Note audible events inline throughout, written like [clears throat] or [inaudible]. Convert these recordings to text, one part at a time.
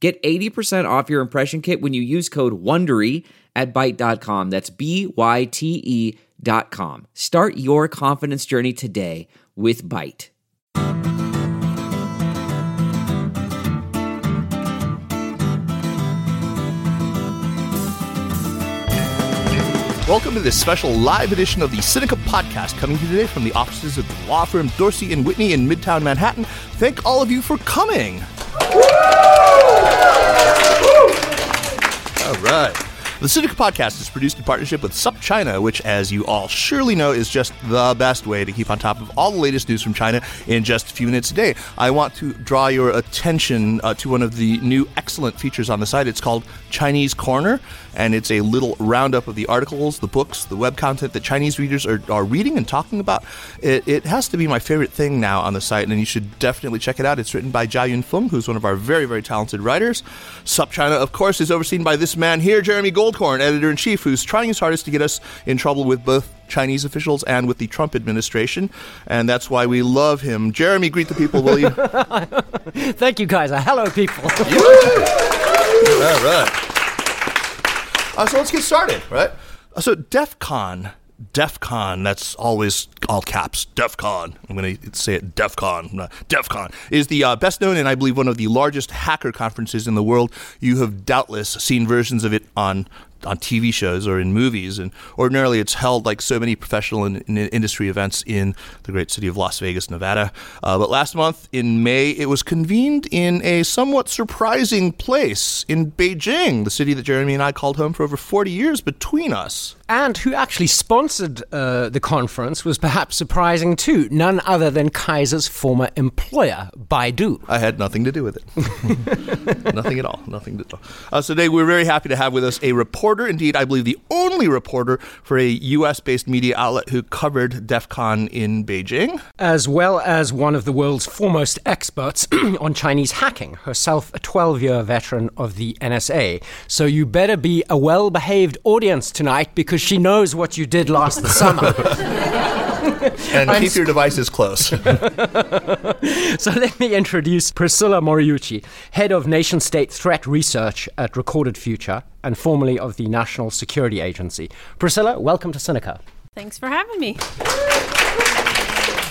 Get 80% off your impression kit when you use code WONDERY at Byte.com. That's B-Y-T-E dot com. Start your confidence journey today with Byte. Welcome to this special live edition of the Sinica Podcast, coming to you today from the offices of the law firm Dorsey and Whitney in Midtown Manhattan. Thank all of you for coming. All right. The Sinica Podcast is produced in partnership with SupChina, which, as you all surely know, is just the best way to keep on top of all the latest news from China in just a few minutes a day. I want to draw your attention uh, to one of the new excellent features on the site. It's called Chinese Corner, and it's a little roundup of the articles, the books, the web content that Chinese readers are, are reading and talking about. It, it has to be my favorite thing now on the site, and you should definitely check it out. It's written by Jia Yun Feng, who's one of our very, very talented writers. SupChina, of course, is overseen by this man here, Jeremy Goldkorn, editor in chief, who's trying his hardest to get us in trouble with both Chinese officials and with the Trump administration, and that's why we love him. Jeremy, greet the people, will you? [laughs] Thank you, guys. Hello, people. [laughs] All right. Uh, so let's get started, right? Uh, so DEF CON, DEF CON, that's always all caps, DEF CON. I'm going to say it DEF CON. DEF CON is the uh, best known and I believe one of the largest hacker conferences in the world. You have doubtless seen versions of it on on TV shows or in movies. And ordinarily, it's held like so many professional and, and industry events in the great city of Las Vegas, Nevada. Uh, but last month in May, it was convened in a somewhat surprising place in Beijing, the city that Jeremy and I called home for over 40 years between us. And who actually sponsored uh, the conference was perhaps surprising too. None other than Kaiser's former employer, Baidu. I had nothing to do with it. [laughs] nothing at all. Nothing at all. Uh, so today we're very happy to have with us a reporter, indeed, I believe the only reporter for a U.S. based media outlet who covered DEF CON in Beijing. As well as one of the world's foremost experts [clears throat] on Chinese hacking, herself a 12 year veteran of the NSA. So you better be a well behaved audience tonight because she knows what you did last summer. [laughs] and I'm keep your devices close. [laughs] so let me introduce Priscilla Moriuchi, head of nation state threat research at Recorded Future and formerly of the National Security Agency. Priscilla, welcome to Sinica. Thanks for having me.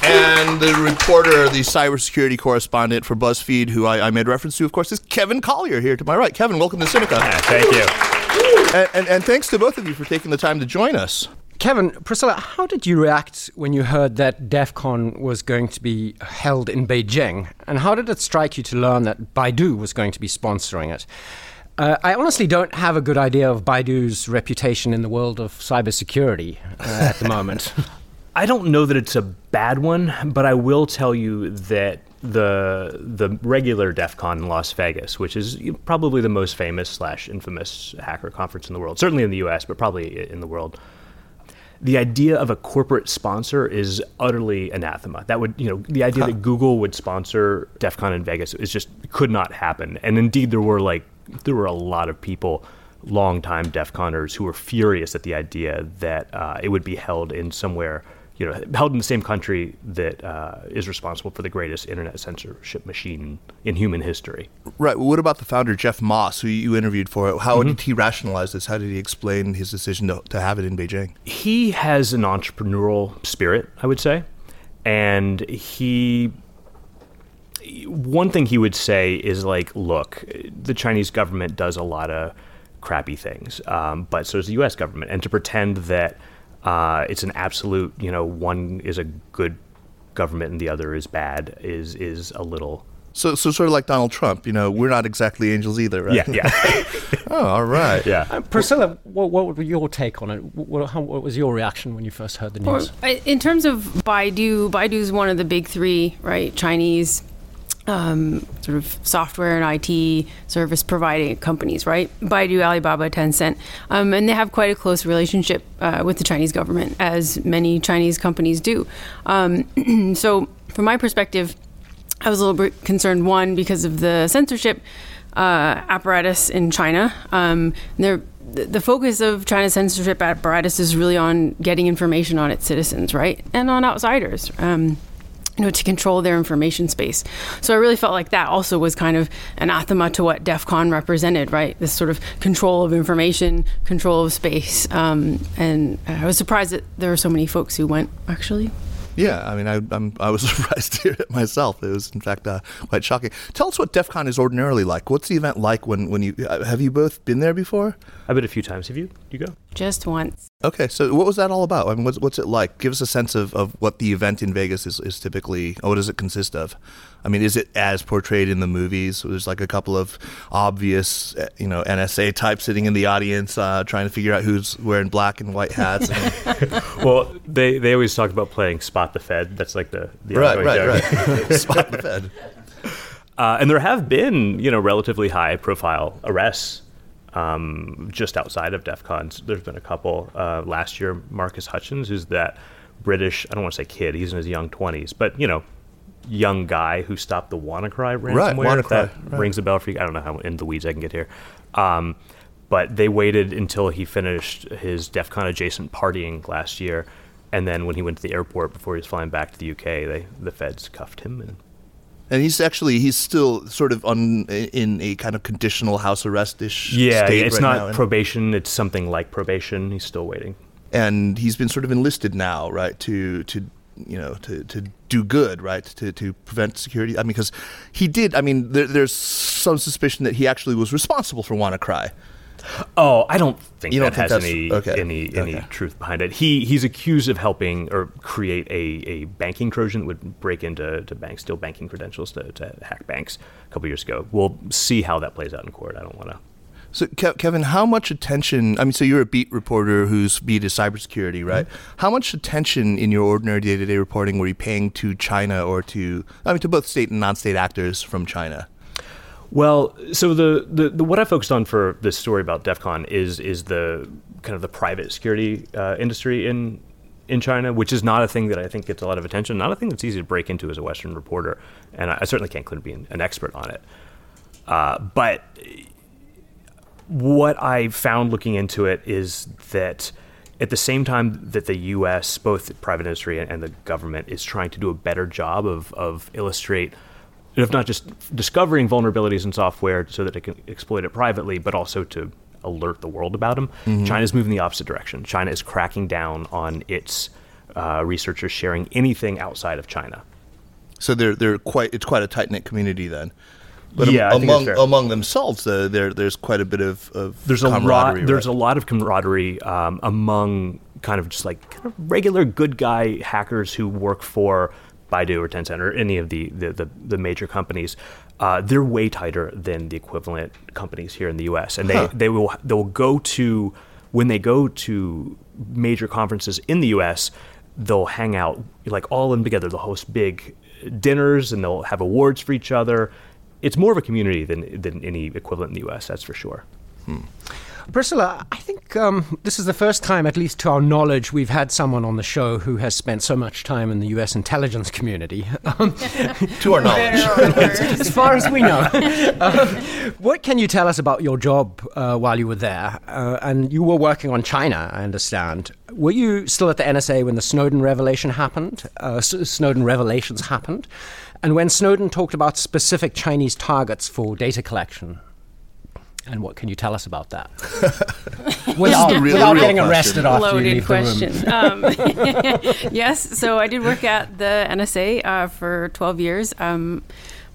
And the reporter, the cybersecurity correspondent for BuzzFeed, who I, I, made reference to, of course, is Kevin Collier here to my right. Kevin, welcome to Sinica. Yeah, thank you. And, and, and thanks to both of you for taking the time to join us. Kevin, Priscilla, how did you react when you heard that DEF CON was going to be held in Beijing? And how did it strike you to learn that Baidu was going to be sponsoring it? Uh, I honestly don't have a good idea of Baidu's reputation in the world of cybersecurity uh, at the moment. [laughs] I don't know that it's a bad one, but I will tell you that the the regular DEF CON in Las Vegas, which is probably the most famous slash infamous hacker conference in the world, certainly in the U.S., but probably in the world. The idea of a corporate sponsor is utterly anathema. That would, you know, the idea huh. that Google would sponsor DEF CON in Vegas is just could not happen. And indeed, there were like there were a lot of people, longtime DEF CONers, who were furious at the idea that uh, it would be held in somewhere you know, held in the same country that uh, is responsible for the greatest internet censorship machine in human history. Right. Well, What about the founder, Jeff Moss, who you interviewed for it? How mm-hmm. did he rationalize this? How did he explain his decision to, to have it in Beijing? He has an entrepreneurial spirit, I would say. And he one thing he would say is like, look, the Chinese government does a lot of crappy things, um, but so does the U.S. government, and to pretend that uh, it's an absolute, you know, one is a good government and the other is bad is is a little. So, so sort of like Donald Trump, you know, we're not exactly angels either, right? Yeah, yeah. [laughs] oh, all right. Yeah. Uh, Priscilla, what, what was your take on it? What, how, what, was your reaction when you first heard the news? Well, in terms of Baidu, Baidu is one of the big three, right? Chinese um, sort of software and IT service providing companies, right? Baidu, Alibaba, Tencent, um, and they have quite a close relationship uh, with the Chinese government, as many Chinese companies do. Um, [clears throat] so, from my perspective, I was a little bit concerned. One, because of the censorship uh, apparatus in China. Um, the, the focus of China's censorship apparatus is really on getting information on its citizens, right, and on outsiders. Um, you know, to control their information space. So I really felt like that also was kind of anathema to what DEF CON represented, right? This sort of control of information, control of space. Um, and I was surprised that there were so many folks who went, actually. Yeah, I mean, I, I'm, i was [laughs] surprised to hear it myself. It was, in fact, uh, quite shocking. Tell us what DEF CON is ordinarily like. What's the event like when, when you uh, have you both been there before? I've been a few times. Have you? You go? Just once. Okay, so what was that all about? I mean, what's, what's it like? Give us a sense of, of what the event in Vegas is, is typically. What does it consist of? I mean, is it as portrayed in the movies? There's like a couple of obvious, eh, you know, NSA types sitting in the audience uh, trying to figure out who's wearing black and white hats. [laughs] well, they, they always talk about playing Spot the Fed. That's like the, the right, right, right. [laughs] Spot the Fed. [laughs] Uh, and there have been, you know, relatively high profile arrests um, just outside of DEF CON. There's been a couple. Uh, last year, Marcus Hutchins, who's that British, I don't want to say kid, he's in his young 20s, but, you know, young guy who stopped the WannaCry ransomware. Right, WannaCry. That right. rings a bell for you. I don't know how in the weeds I can get here. Um, but they waited until he finished his DEF CON adjacent partying last year. And then when he went to the airport before he was flying back to the UK, they, the feds cuffed him. And, and he's actually he's still sort of on in a kind of conditional house arrest ish. Yeah, state it's right not now. probation. It's something like probation. He's still waiting. and he's been sort of enlisted now, right, to to you know to to do good, right, to to prevent security. I mean, because he did. I mean, there, there's some suspicion that he actually was responsible for WannaCry. Oh, I don't think You that think has any okay, any any okay. truth behind it. He he's accused of helping or create a, a banking trojan that would break into to banks, steal banking credentials to, to hack banks a couple years ago. We'll see how that plays out in court. I don't want to. So, Ke- Kevin, how much attention? I mean, so you're a beat reporter whose beat is cybersecurity, right? How much attention in your ordinary day-to-day reporting were you paying to China or to, I mean, to both state and non-state actors from China? Well, so the, the, the what I focused on for this story about DEF CON is is the kind of the private security uh, industry in in China, which is not a thing that I think gets a lot of attention, not a thing that's easy to break into as a Western reporter, and I, I certainly can't claim to be an, an expert on it. Uh, but what I found looking into it is that at the same time that the U.S., both private industry and the government, is trying to do a better job of, of illustrate, of not just discovering vulnerabilities in software so that it can exploit it privately, but also to alert the world about them. China's moving the opposite direction. China is cracking down on its uh, researchers sharing anything outside of China. So they're they're quite it's quite a tight knit community then. But Yeah, among among themselves, uh, there there's quite a bit of, of there's a lot camaraderie, there's right? a lot of camaraderie um, among kind of just like kind of regular good guy hackers who work for Baidu or Tencent or any of the the, the, the major companies. Uh, they're way tighter than the equivalent companies here in the U.S. and they Huh. they will they will go to when they go to major conferences in the U.S. They'll hang out like all in together. They'll host big dinners and they'll have awards for each other. It's more of a community than than any equivalent in the U.S. That's for sure. Priscilla, I think um, this is the first time, at least to our knowledge, we've had someone on the show who has spent so much time in the U.S. intelligence community. Um, [laughs] to our knowledge. [laughs] as far as we know. [laughs] Um, what can you tell us about your job uh, while you were there? Uh, and you were working on China, I understand. Were you still at the NSA when the Snowden revelation happened? Uh, S- Snowden revelations happened, and when Snowden talked about specific Chinese targets for data collection. And what can you tell us about that? [laughs] without the real- without real getting question. arrested after you Loaded leave question. the room. Um, [laughs] yes, so I did work at the NSA uh, for 12 years. Um,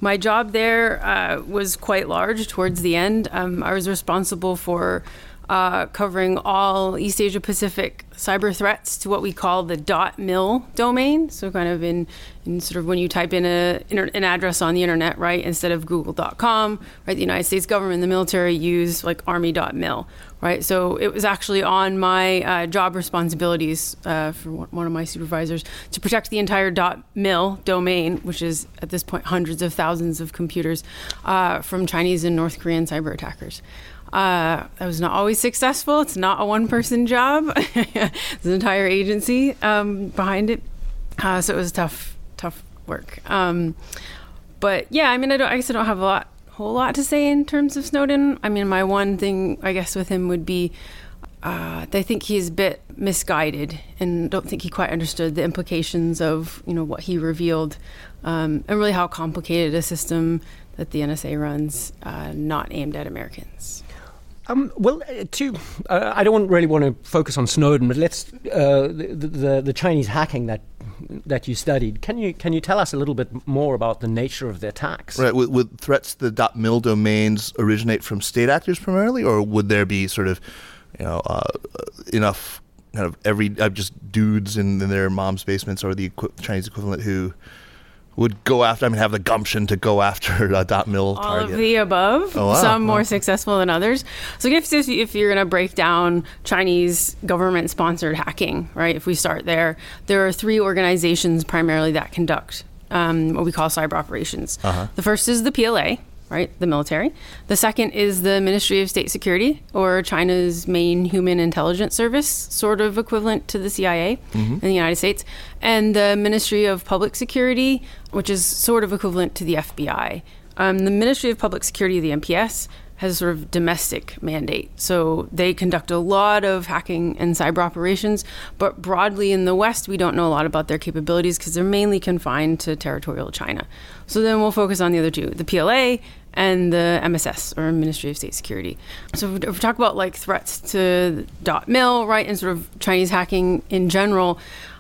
my job there uh, was quite large towards the end. Um, I was responsible for uh, covering all East Asia Pacific cyber threats to what we call the dot .mil domain. So kind of in, in sort of when you type in a, an address on the internet, right, instead of google.com, right, the United States government, the military use like army.mil, right? So it was actually on my uh, job responsibilities uh, for one of my supervisors to protect the entire dot .mil domain, which is at this point hundreds of thousands of computers, uh, from Chinese and North Korean cyber attackers. Uh, that was not always successful. It's not a one person job. [laughs] There's an entire agency um, behind it. Uh, so it was tough, tough work. Um, but yeah, I mean, I, don't, I guess I don't have a lot, whole lot to say in terms of Snowden. I mean, my one thing, I guess, with him would be uh, I think he's a bit misguided and don't think he quite understood the implications of you know what he revealed um, and really how complicated a system that the NSA runs, uh, not aimed at Americans. Um, well, uh, to uh, I don't really want to focus on Snowden, but let's uh, the, the, the Chinese hacking that that you studied. Can you can you tell us a little bit more about the nature of the attacks? Right. Would, would threats to the .mil domains originate from state actors primarily, or would there be sort of you know uh, enough kind of every uh, just dudes in, in, their mom's basements or the equi- Chinese equivalent who would go after, I mean, have the gumption to go after a dot mil All target. of the above. Oh, wow. Some more successful than others. So if if you're going to break down Chinese government sponsored hacking, right? If we start there, there are three organizations primarily that conduct um, what we call cyber operations. Uh-huh. The first is the PLA, right? The military. The second is the Ministry of State Security, or China's main human intelligence service, sort of equivalent to the CIA mm-hmm. in the United States, and the Ministry of Public Security, which is sort of equivalent to the FBI. Um, the Ministry of Public Security, the MPS, has a sort of domestic mandate. So they conduct a lot of hacking and cyber operations, but broadly in the West, we don't know a lot about their capabilities because they're mainly confined to territorial China. So then we'll focus on the other two the PLA and the MSS or Ministry of State Security. So if we talk about like threats to .dot .mil, right, and sort of Chinese hacking in general,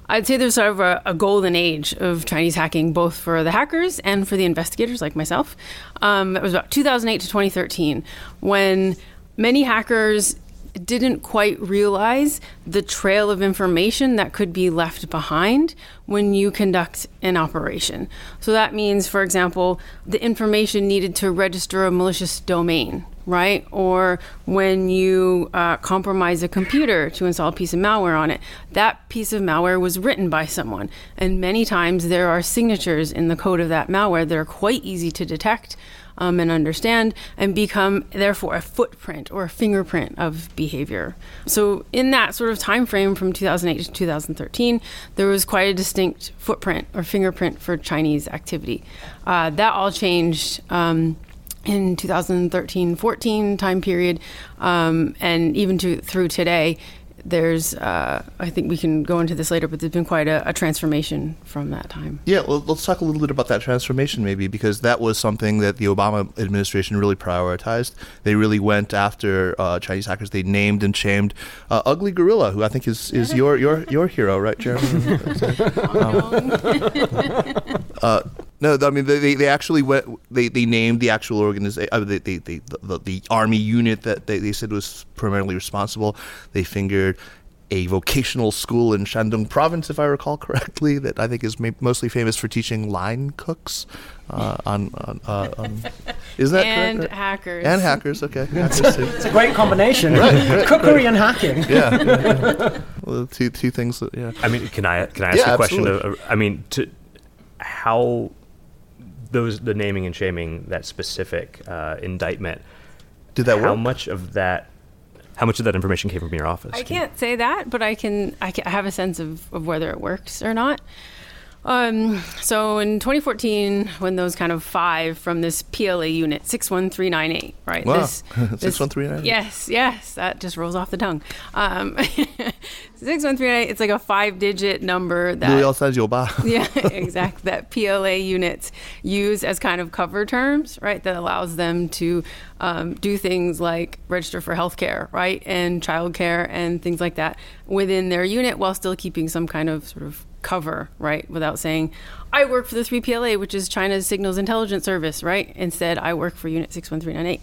I'd say there's sort of a, a, golden age of Chinese hacking, both for the hackers and for the investigators like myself. Um, it was about 2008 to 2013 when many hackers didn't quite realize the trail of information that could be left behind when you conduct an operation. So that means, for example, the information needed to register a malicious domain, right? Or when you uh, compromise a computer to install a piece of malware on it, that piece of malware was written by someone. And many times there are signatures in the code of that malware that are quite easy to detect um, and understand and become therefore a footprint or a fingerprint of behavior. So in that sort of time frame from 2008 to 2013 there was quite a distinct footprint or fingerprint for chinese activity. Uh, that all changed um, in 2013 14 time period um, and even to, through today there's uh, I think we can go into this later, but there's been quite a, a, transformation from that time. Yeah, well, let's talk a little bit about that transformation, maybe, because that was something that the Obama administration really prioritized. They really went after uh, Chinese hackers. They named and shamed uh, Ugly Gorilla, who I think is, is your your your hero, right, Jeremy? [laughs] um, [laughs] uh, no, I mean they, they actually went. They, they named the actual organization, uh, the, the, the, the, the army unit that they, they said was primarily responsible. They fingered a vocational school in Shandong province, if I recall correctly, that I think is ma- mostly famous for teaching line cooks. Uh, on, on, uh, on, is that correct? and correct? hackers and hackers? Okay, [laughs] it's a great combination. [laughs] right, right, Cookery right. and hacking. Yeah, yeah. [laughs] well, two two things. That, yeah. I mean, can I can I ask yeah, a question? Of, I mean, to how those the naming and shaming that specific uh, indictment. Did that how work? much of that? How much of that information came from your office? I can't say that, but I can. I, can, I have a sense of, of whether it works or not. Um, so in 2014, when those kind of five from this PLA unit, 61398, right? Wow. This, [laughs] 61398? Yes, yes, that just rolls off the tongue. Um, [laughs] 6138, it's like a five digit number that. [laughs] yeah, exactly. That PLA units use as kind of cover terms, right? That allows them to um, do things like register for healthcare, right? And childcare and things like that within their unit while still keeping some kind of sort of cover, right? Without saying, I work for the 3PLA, which is China's signals intelligence service, right? Instead, I work for Unit 61398.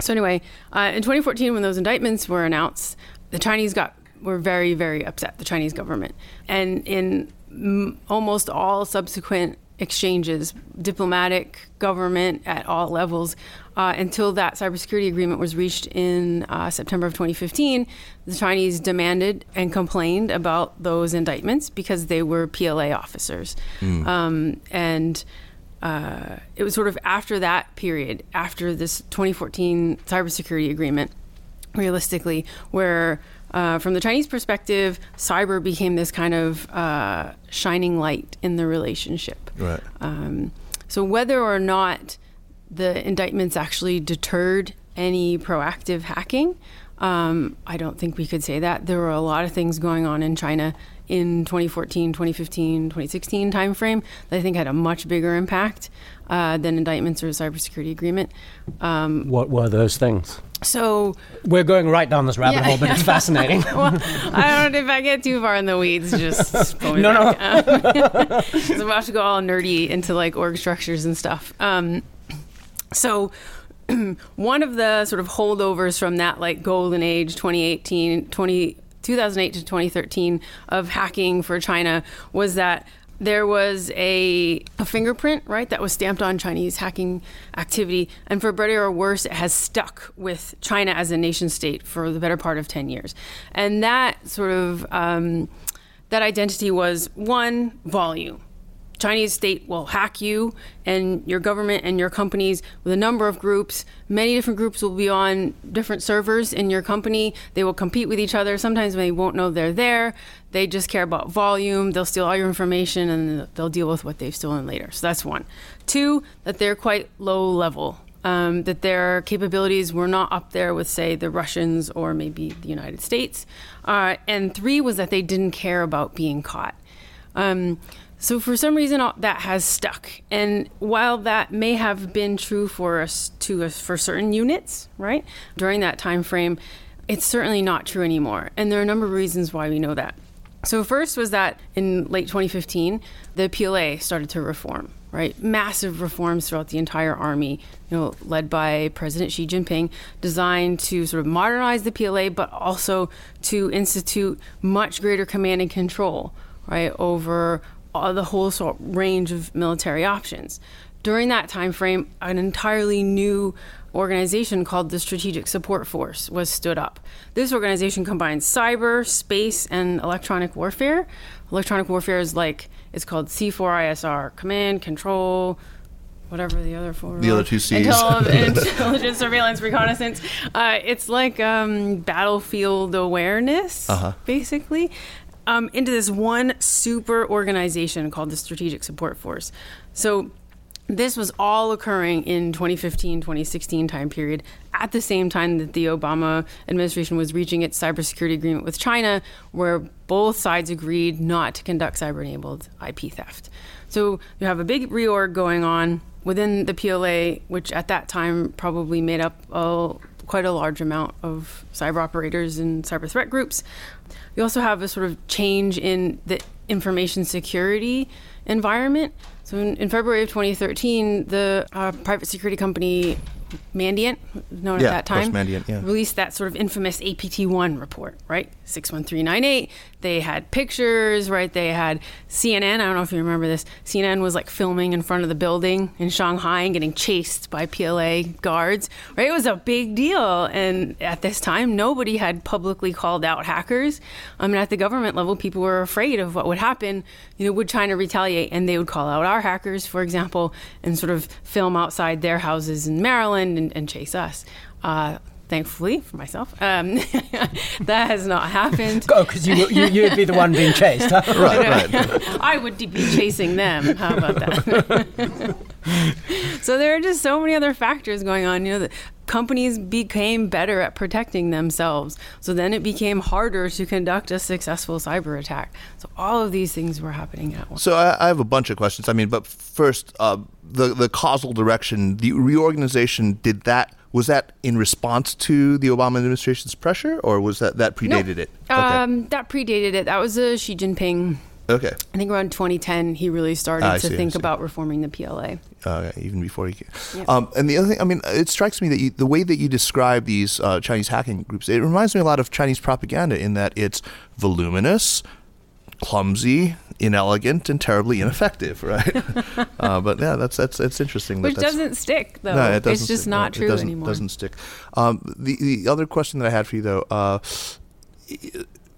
So anyway, uh, in 2014, when those indictments were announced, the Chinese got were very very upset. The Chinese government, and in m- almost all subsequent exchanges, diplomatic, government at all levels, uh, until that cybersecurity agreement was reached in uh, September of 2015, the Chinese demanded and complained about those indictments because they were PLA officers, um, and. Uh, it was sort of after that period, after this 2014 cybersecurity agreement, realistically, where uh, from the Chinese perspective, cyber became this kind of uh, shining light in the relationship. Right. Um, so whether or not the indictments actually deterred any proactive hacking, um, I don't think we could say that. There were a lot of things going on in China in 2014, 2015, 2016 timeframe that I think had a much bigger impact uh, than indictments or a cybersecurity agreement. Um, What were those things? So We're going right down this rabbit Yeah. hole, but it's fascinating. [laughs] well, I don't know if I get too far in the weeds. Just [laughs] pull me No, no. back. Um, [laughs] so I'm about to go all nerdy into like org structures and stuff. Um, so [clears throat] one of the sort of holdovers from that like golden age 2018 20, 2008 to 2013 of hacking for china was that there was a, a fingerprint right that was stamped on chinese hacking activity. And for better or worse it has stuck with china as a nation state for the better part of 10 years. And that sort of um, that identity was one volume Chinese state will hack you and your government and your companies with a number of groups. Many different groups will be on different servers in your company. They will compete with each other. Sometimes they won't know they're there. They just care about volume. They'll steal all your information and they'll deal with what they've stolen later. So that's one. Two, that they're quite low level. Um, that their capabilities were not up there with, say, the Russians or maybe the United States. Uh, and three was that they didn't care about being caught. Um, so for some reason that has stuck, and while that may have been true for us to us for certain units, right during that time frame, it's certainly not true anymore. And there are a number of reasons why we know that. So first was that in late 2015, the PLA started to reform, right? Massive reforms throughout the entire army, you know, led by President Xi Jinping, designed to sort of modernize the PLA, but also to institute much greater command and control, right, over all the whole sort range of military options. During that time frame, an entirely new organization called the Strategic Support Force was stood up. This organization combines cyber, space, and electronic warfare. Electronic warfare is like it's called C4ISR, command, control, whatever the other four. The are. other two Cs. Intel- [laughs] intelligence, surveillance, reconnaissance. Uh, it's like um, battlefield awareness, Uh-huh. basically. Um, into this one super organization called the Strategic Support Force. So this was all occurring in 2015 2016 time period at the same time that the obama administration was reaching its cybersecurity agreement with china where both sides agreed not to conduct cyber-enabled ip theft so you have a big reorg going on within the pla which at that time probably made up a, quite a large amount of cyber operators and cyber threat groups you also have a sort of change in the information security environment. So in, in February of 2013, the uh, private security company Mandiant, known Yeah, at that time, Mandiant, yeah. released that sort of infamous APT1 report, right? 61398. They had pictures, right? They had CNN. I don't know if you remember this. CNN was like filming in front of the building in Shanghai and getting chased by PLA guards, right? It was a big deal. And at this time, nobody had publicly called out hackers. I mean, at the government level, people were afraid of what would happen. You know, would China retaliate? And they would call out our hackers, for example, and sort of film outside their houses in Maryland and, and chase us. Uh, thankfully for myself, um, [laughs] that has not happened. Oh, because you, you, you'd be the one being chased, huh? [laughs] Right, [laughs] right. I would be chasing them. How about that? so there are just so many other factors going on. You know, the companies became better at protecting themselves. So then it became harder to conduct a successful cyber attack. So all of these things were happening at once. So I, I have a bunch of questions. I mean, but first, uh, the the causal direction, the reorganization, did that was that in response to the Obama administration's pressure, or was that that predated it? Um, that predated it. That was a Xi Jinping Okay. I think around 2010 he really started Ah, to see, think about reforming the PLA. uh, even before you came. Yeah. Um, and the other thing, I mean, it strikes me that you, the way that you describe these uh, Chinese hacking groups, it reminds me a lot of Chinese propaganda in that it's voluminous, clumsy, inelegant, and terribly ineffective, right? [laughs] uh, but yeah, that's that's that's interesting. that Which doesn't stick though. No, it doesn't it's just stick. not No, true it doesn't, anymore. Doesn't stick. Um, the the other question that I had for you though, uh,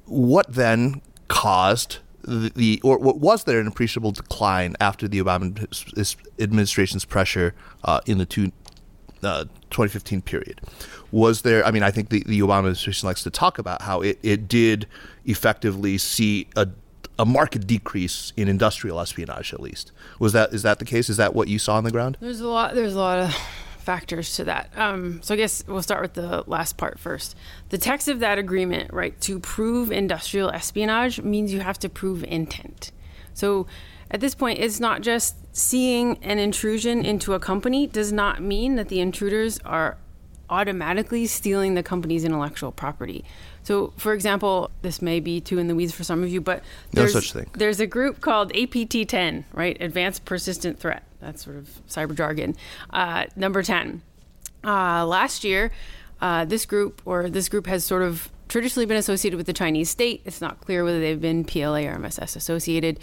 what then caused the, the or what was there an appreciable decline after the Obama administration's pressure uh, in the two, uh, 2015 period? Was there? I mean, I think the, the Obama administration likes to talk about how it, it did effectively see a a marked decrease in industrial espionage. At least was that is that the case? Is that what you saw on the ground? There's a lot. There's a lot of factors to that. Um, so I guess we'll start with the last part first. The text of that agreement, right, to prove industrial espionage means you have to prove intent. So at this point, it's not just seeing an intrusion into a company does not mean that the intruders are automatically stealing the company's intellectual property. So, for example, this may be too in the weeds for some of you, but No there's, such thing. there's a group called APT10, right? Advanced Persistent Threat. That's sort of cyber jargon. Uh, number 10. Uh, last year, uh, this group or this group has sort of traditionally been associated with the Chinese state. It's not clear whether they've been PLA or MSS associated.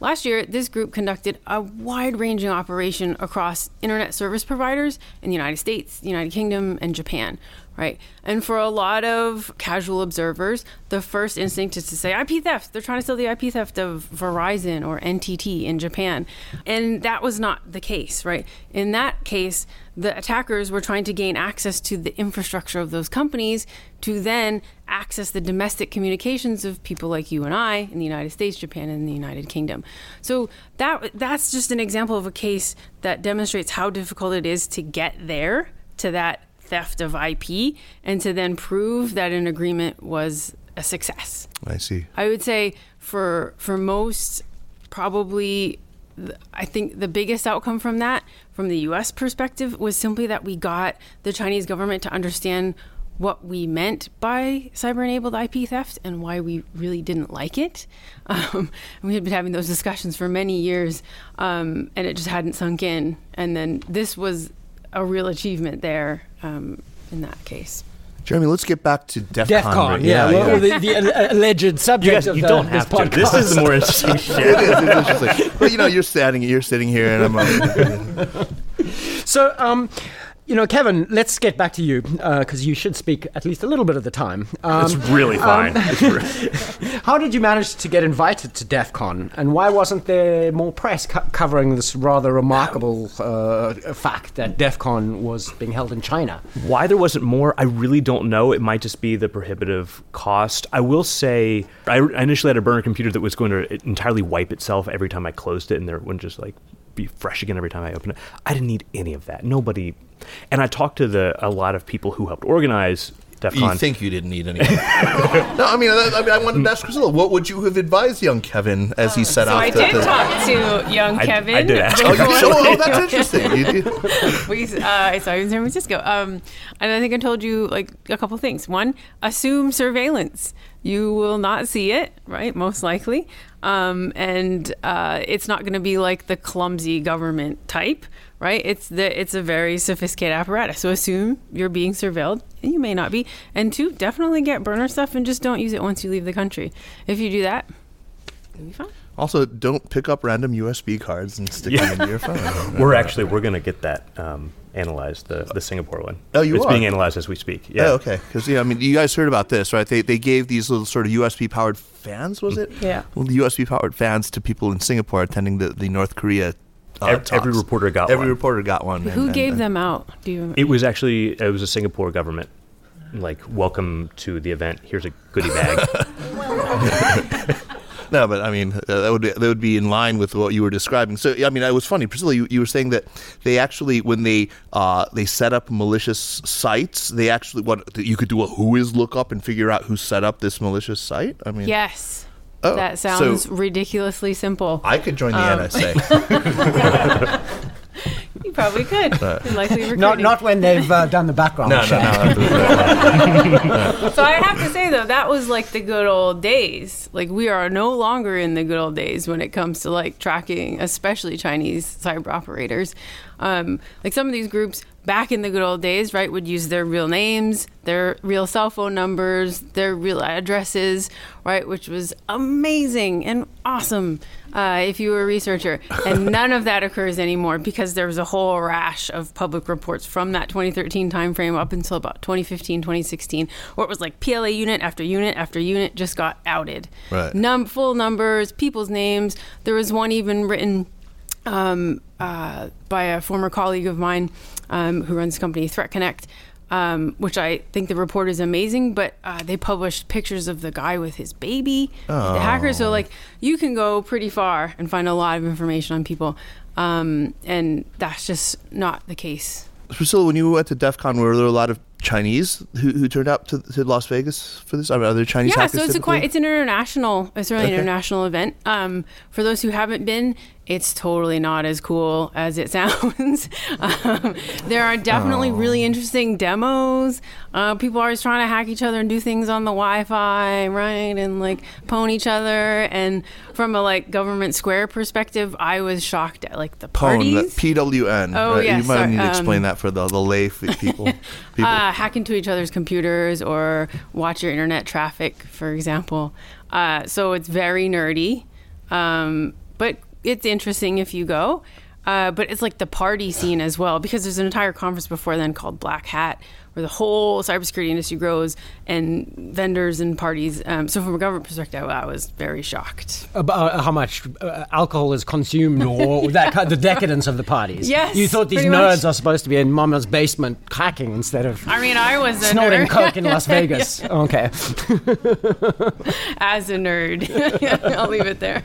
Last year, this group conducted a wide ranging operation across internet service providers in the United States, the United Kingdom, and Japan, right? And for a lot of casual observers, the first instinct is to say IP theft. They're trying to steal the IP theft of Verizon or NTT in Japan. And that was not the case, right? In that case, the attackers were trying to gain access to the infrastructure of those companies to then access the domestic communications of people like you and I in the United States, Japan, and the United Kingdom. So that that's just an example of a case that demonstrates how difficult it is to get there to that theft of IP and to then prove that an agreement was a success. I see. I would say for for most, probably, I think the biggest outcome from that, from the U.S. perspective, was simply that we got the Chinese government to understand what we meant by cyber-enabled IP theft and why we really didn't like it. [laughs] Um, we had been having those discussions for many years, um, and it just hadn't sunk in. And then this was a real achievement there um, in that case. Jeremy, let's get back to DEF DEF CON. CON, right? yeah, well, the, the alleged subject You guys, of you the, don't this have to. This is the more [laughs] interesting shit. it is. It's interesting. But you know, you're standing, you're sitting here, and I'm. Uh, So, um, you know, Kevin, let's get back to you because you should speak at least a little bit of the time. Um, It's really fine. It's re- [laughs] how did you manage to get invited to DEF CON, and why wasn't there more press co- covering this rather remarkable uh, fact that DEF CON was being held in China? Why there wasn't more, I really don't know. It might just be the prohibitive cost. I will say, I I initially had a burner computer that was going to entirely wipe itself every time I closed it, and there wouldn't just like be fresh again every time I open it. I didn't need any of that. Nobody, and I talked to the a lot of people who helped organize DEF you CON. think you didn't need any? [laughs] no, I mean, I, I mean, I wanted to ask Priscilla, what would you have advised young Kevin as he set out? So out? I to, did to- talk to young I- Kevin. I did ask. Oh, you so, oh, that's interesting. You did. [laughs] we, uh, I saw you in San Francisco. Um, and I think I told you like a couple things. One, assume surveillance. You will not see it, right? Most likely. Um, and uh, it's not going to be like the clumsy government type, right? It's the it's a very sophisticated apparatus. So assume you're being surveilled, and you may not be. And two, definitely get burner stuff and just don't use it once you leave the country. If you do that, it'll be fine. Also, don't pick up random USB cards and stick them into your phone. [laughs] We're actually we're going to get that um, analyzed, the the Singapore one. Oh, you It's are? being analyzed as we speak. Yeah. Yeah. Oh, okay. Because yeah, I mean, you guys heard about this, right? They they gave these little sort of USB powered fans, was it? Yeah. Well, the USB powered fans to people in Singapore attending the, the North Korea. Uh, Ev- every reporter got one Every one. reporter got one. Who and- and- gave and- them out? Do you? It was actually it was a Singapore government like welcome to the event. Here's a goodie bag. [laughs] [laughs] [laughs] No, but I mean uh, that would be, that would be in line with what you were describing. So I mean, it was funny, Priscilla. You, you were saying that they actually, when they uh, they set up malicious sites, they actually what that you could do a Whois lookup and figure out who set up this malicious site. I mean, Yes. Oh, that so- sounds ridiculously simple. I could join the Um, NSA. [laughs] [laughs] You probably could. [laughs] You're likely recruiting. Not, not when they've uh, done the background No, check. no, [laughs] no. So I have to say though, that was like the good old days. Like we are no longer in the good old days when it comes to like tracking, especially Chinese cyber operators. Um, like some of these groups back in the good old days, right, would use their real names, their real cell phone numbers, their real addresses, right, which was amazing and awesome uh, if you were a researcher. And [laughs] none of that occurs anymore because there was a whole rash of public reports from that 2013 timeframe up until about 2015, 2016, where it was like PLA unit after unit after unit just got outed. Right. Num- full numbers, people's names. There was one even written um, uh, by a former colleague of mine um, who runs the company Threat Connect, um, which I think the report is amazing. But uh, they published pictures of the guy with his baby, the hacker. So like you can go pretty far and find a lot of information on people, um, and that's just not the case. Priscilla, when you went to DEF CON, were there a lot of Chinese who, who turned out to, to Las Vegas for this? I mean, are there Chinese yeah, hackers? so it's a typically? quite it's an international it's really Okay. an international event. Um, for those who haven't been, it's totally not as cool as it [laughs] sounds. um, there are definitely really interesting demos. Uh, people are always trying to hack each other and do things on the Wi-Fi, right? And like pwn each other. And from a like government square perspective, I was shocked at like the Pwn, parties. that PWN. Oh, right? yeah, You might sorry, need to explain um, that for the, the lay [laughs] people. people. uh, hack into each other's computers or watch your internet traffic, for example. Uh, so it's very nerdy, um, but it's interesting if you go. Uh, but it's like the party scene as well because there's an entire conference before then called Black Hat where the whole cybersecurity industry grows and vendors and parties. Um, so from a government perspective, I was very shocked. About how much uh, alcohol is consumed or [laughs] that kind, the decadence of the parties. Yes, You thought these nerds much. are supposed to be in mama's basement hacking instead of I mean, I was snorting coke in Las [laughs] Vegas. Okay. as a nerd. [laughs] I'll leave it there.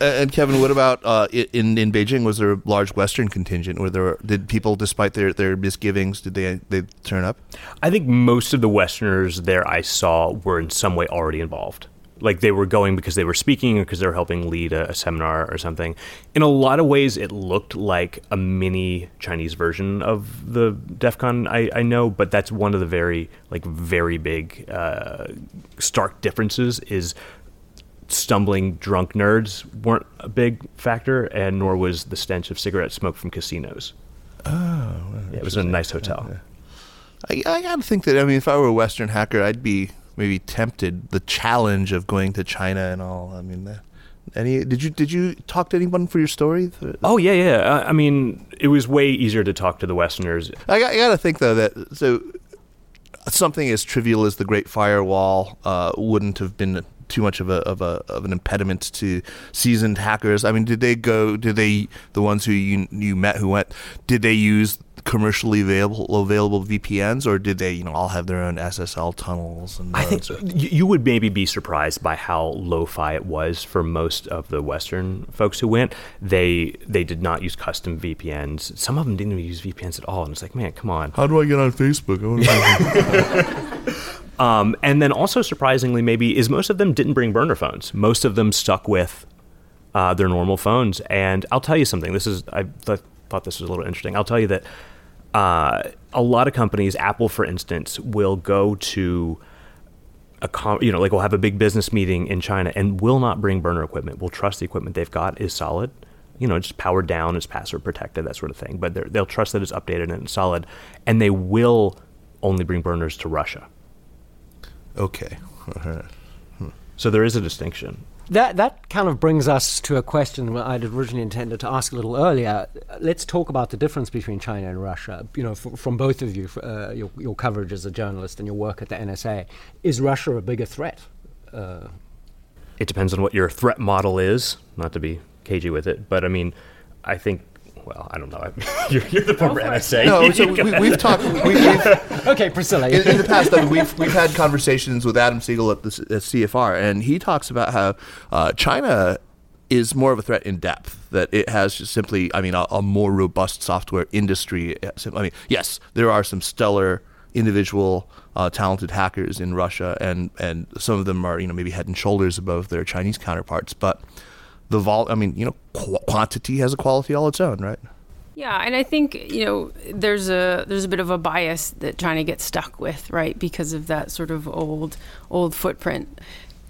and Kevin, what about uh, in in Beijing? Was there a large Western contingent? Were there did people, despite their, their misgivings, did they they turn up? I think most of the Westerners there I saw were in some way already involved. Like they were going because they were speaking or because they were helping lead a, a seminar or something. In a lot of ways, it looked like a mini Chinese version of the DEF CON I, I know, but that's one of the very, like, very big, uh, stark differences is stumbling drunk nerds weren't a big factor, and nor was the stench of cigarette smoke from casinos. Oh, yeah, it was in a nice hotel. I, I gotta think that I mean, if I were a Western hacker, I'd be maybe tempted. The challenge of going to China and all. I mean, the, any did you did you talk to anyone for your story? Oh yeah, yeah. Uh, I mean, it was way easier to talk to the Westerners. I got, I got to think though that so something as trivial as the Great Firewall uh, wouldn't have been too much of a of a of an impediment to seasoned hackers. I mean, did they go? Did they the ones who you you met who went? Did they use commercially available available VPNs, or did they you know all have their own SSL tunnels and I think nodes? you, would maybe be surprised by how lo-fi it was for most of the Western folks who went. They they did not use custom VPNs. Some of them didn't even use VPNs at all, and it's like, man, come on. How do I get on Facebook? [laughs] Um, and then also surprisingly, maybe is most of them didn't bring burner phones. Most of them stuck with uh, their normal phones. And I'll tell you something. This is I th- thought this was a little interesting. I'll tell you that uh, a lot of companies, Apple for instance, will go to a com- you know like we'll have a big business meeting in China and will not bring burner equipment. We'll trust the equipment they've got is solid. You know, just powered down, it's password protected, that sort of thing. But they'll trust that it's updated and it's solid, and they will only bring burners to Russia. okay. Alright. [laughs] So there is a distinction. That that kind of brings us to a question I'd originally intended to ask a little earlier. Let's talk about the difference between China and Russia. You know, f- from both of you, uh, your, your coverage as a journalist and your work at the NSA, is Russia a bigger threat? Uh, It depends on what your threat model is. Not to be cagey with it, but I mean, I think. Well, I don't know. [laughs] you're, you're the former NSA. No, so we, we've talked. We, we've, [laughs] okay, Priscilla. in, in the past, I mean, we've we've had conversations with Adam Segal at the at CFR, and he talks about how uh, China is more of a threat in depth. That it has just simply, I mean, a, a more robust software industry. I mean, yes, there are some stellar individual uh, talented hackers in Russia, and and some of them are you know maybe head and shoulders above their Chinese counterparts, but the vol. I mean, you know, qu- quantity has a quality all its own, right? Yeah, and I think you know there's a there's a bit of a bias that China gets stuck with, right, because of that sort of old old footprint.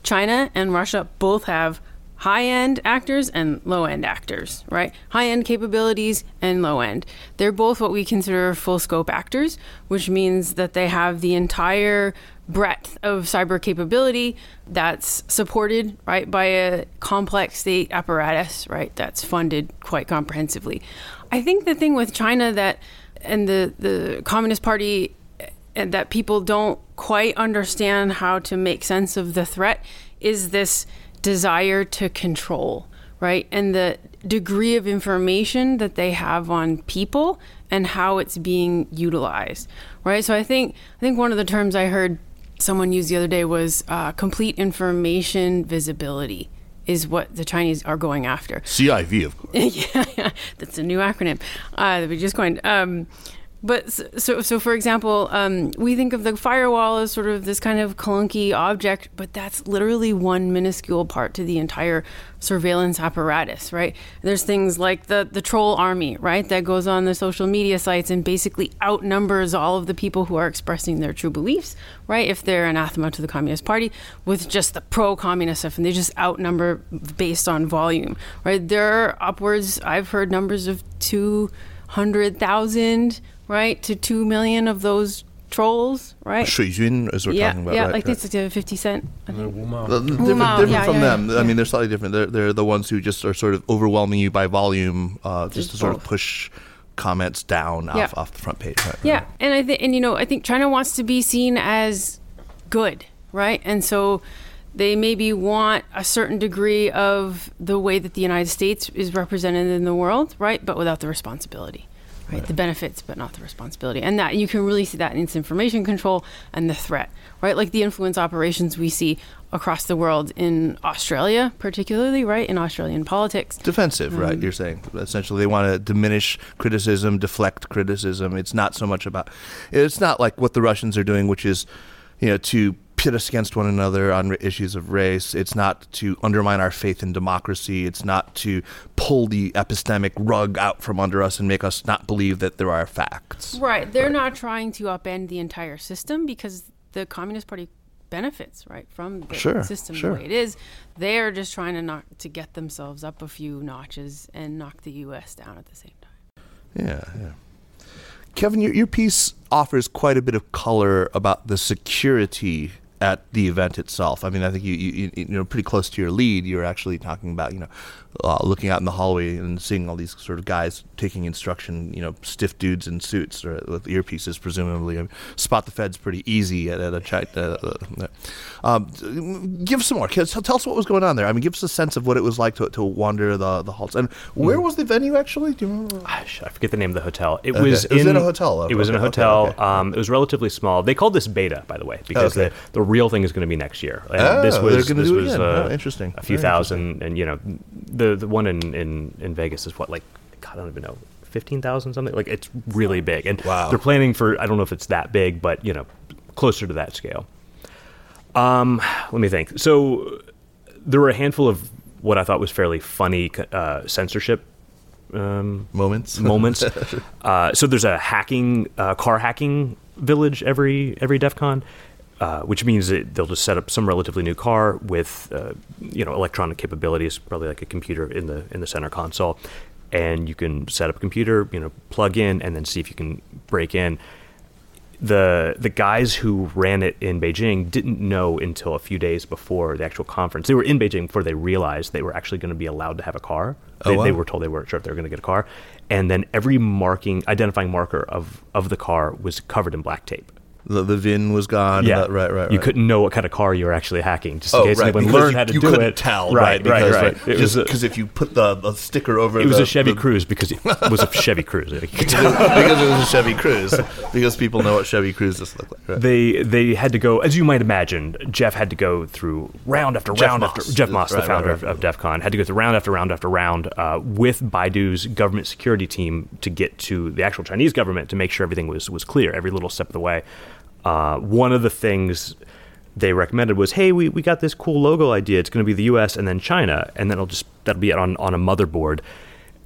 China and Russia both have high end actors and low end actors, right? High end capabilities and low end. They're both what we consider full scope actors, which means that they have the entire breadth of cyber capability that's supported right by a complex state apparatus right that's funded quite comprehensively. I think the thing with china that and the the communist party and that people don't quite understand how to make sense of the threat is this desire to control right and the degree of information that they have on people and how it's being utilized right? So i think i think one of the terms i heard someone used the other day was uh, complete information visibility is what the Chinese are going after. CIV, of course. yeah, [laughs] yeah, that's a new acronym uh, that we just coined. Um, but so, so for example, um, we think of the firewall as sort of this kind of clunky object, but that's literally one minuscule part to the entire surveillance apparatus, right? There's things like the the troll army, right, that goes on the social media sites and basically outnumbers all of the people who are expressing their true beliefs, right? If they're anathema to the Communist Party, with just the pro-communist stuff, and they just outnumber based on volume, right? There are upwards. I've heard numbers of two hundred thousand right, to two million of those trolls, right? Shuijun, as we're yeah, talking about. yeah, right, like right. this, like fifty cent. I think. Wumao. Different, different yeah, from yeah, them. yeah, I yeah. mean, they're slightly different. They're, they're the ones who just are sort of overwhelming you by volume, uh, just to sort of push comments down Yeah. off, off the front page. Right, Yeah, and I think, and you know, I think China wants to be seen as good, right? And so they maybe want a certain degree of the way that the United States is represented in the world, right? But without the responsibility, right? The benefits, but not the responsibility. And that you can really see that in its information control and the threat, right? Like the influence operations we see across the world in Australia, particularly, right? In Australian politics. defensive, right? Mm-hmm. You're saying essentially they want to diminish criticism, deflect criticism. It's not so much about. It's not like what the Russians are doing, which is, you know, to pit us against one another on issues of race. It's not to undermine our faith in democracy. It's not to pull the epistemic rug out from under us and make us not believe that there are facts. Right. They're not trying to upend the entire system because the Communist Party benefits right from the Sure, system sure. the way it is. They are just trying to knock to get themselves up a few notches and knock the U.S. down at the same time. Yeah, yeah. Kevin, your, your piece offers quite a bit of color about the security at the event itself. I mean, I think you, you, you- know, pretty close to your lead, you're actually talking about, you know, uh, looking out in the hallway and seeing all these sort of guys taking instruction, you know, stiff dudes in suits or with earpieces, presumably. I mean, spot the feds pretty easy at, at a chat. Uh, um, give some more. Tell, tell us what was going on there. I mean, give us a sense of what it was like to, to wander the, the halls. And where was the venue actually? Do you remember? Gosh, I forget the name of the hotel. It Okay. was It was in, in a hotel. It was in a hotel. okay. Um, it was relatively small. They called this beta, by the way, because the, the real thing is going to be next year. And Oh, this they're was this do it was again. uh, Oh, interesting. A few Very thousand, and you know, the the one in, in, in Vegas is what like God, I don't even know. Fifteen thousand something like it's really big, and Wow. they're planning for I don't know if it's that big, but you know, closer to that scale. Um, let me think. So there were a handful of what I thought was fairly funny uh, censorship um, Moments. [laughs] moments. uh, so there's a hacking uh, car hacking village every every DEF CON, uh, which means that they'll just set up some relatively new car with uh, you know electronic capabilities, probably like a computer in the in the center console, and you can set up a computer, you know, plug in, and then see if you can break in. The the guys who ran it in Beijing didn't know until a few days before the actual conference. They were in Beijing before they realized they were actually going to be allowed to have a car. Oh, They, they were told they weren't sure if they were going to get a car, and then every marking, identifying marker of of the car was covered in black tape. The, the VIN was gone. Yeah, right, right, right. You couldn't know what kind of car you were actually hacking, just in Oh, case right. anyone learned you, how to you do couldn't it. tell, right, right? Because, right, right. A, because if you put the, the sticker over, it was the, a Chevy the- Cruze [laughs] because it was a Chevy Cruze. You could tell. because it was a Chevy Cruze. Because people know what Chevy Cruzes look like. Right? they they had to go, as you might imagine. Jeff had to go through round after Jeff round Moss. after Jeff Moss, Right, the founder right, right. of, of DEF CON, had to go through round after round after round uh, with Baidu's government security team to get to the actual Chinese government to make sure everything was was clear every little step of the way. Uh, one of the things they recommended was, "Hey, we, we got this cool logo idea. It's going to be the U.S. and then China, and then it'll just that'll be on on a motherboard."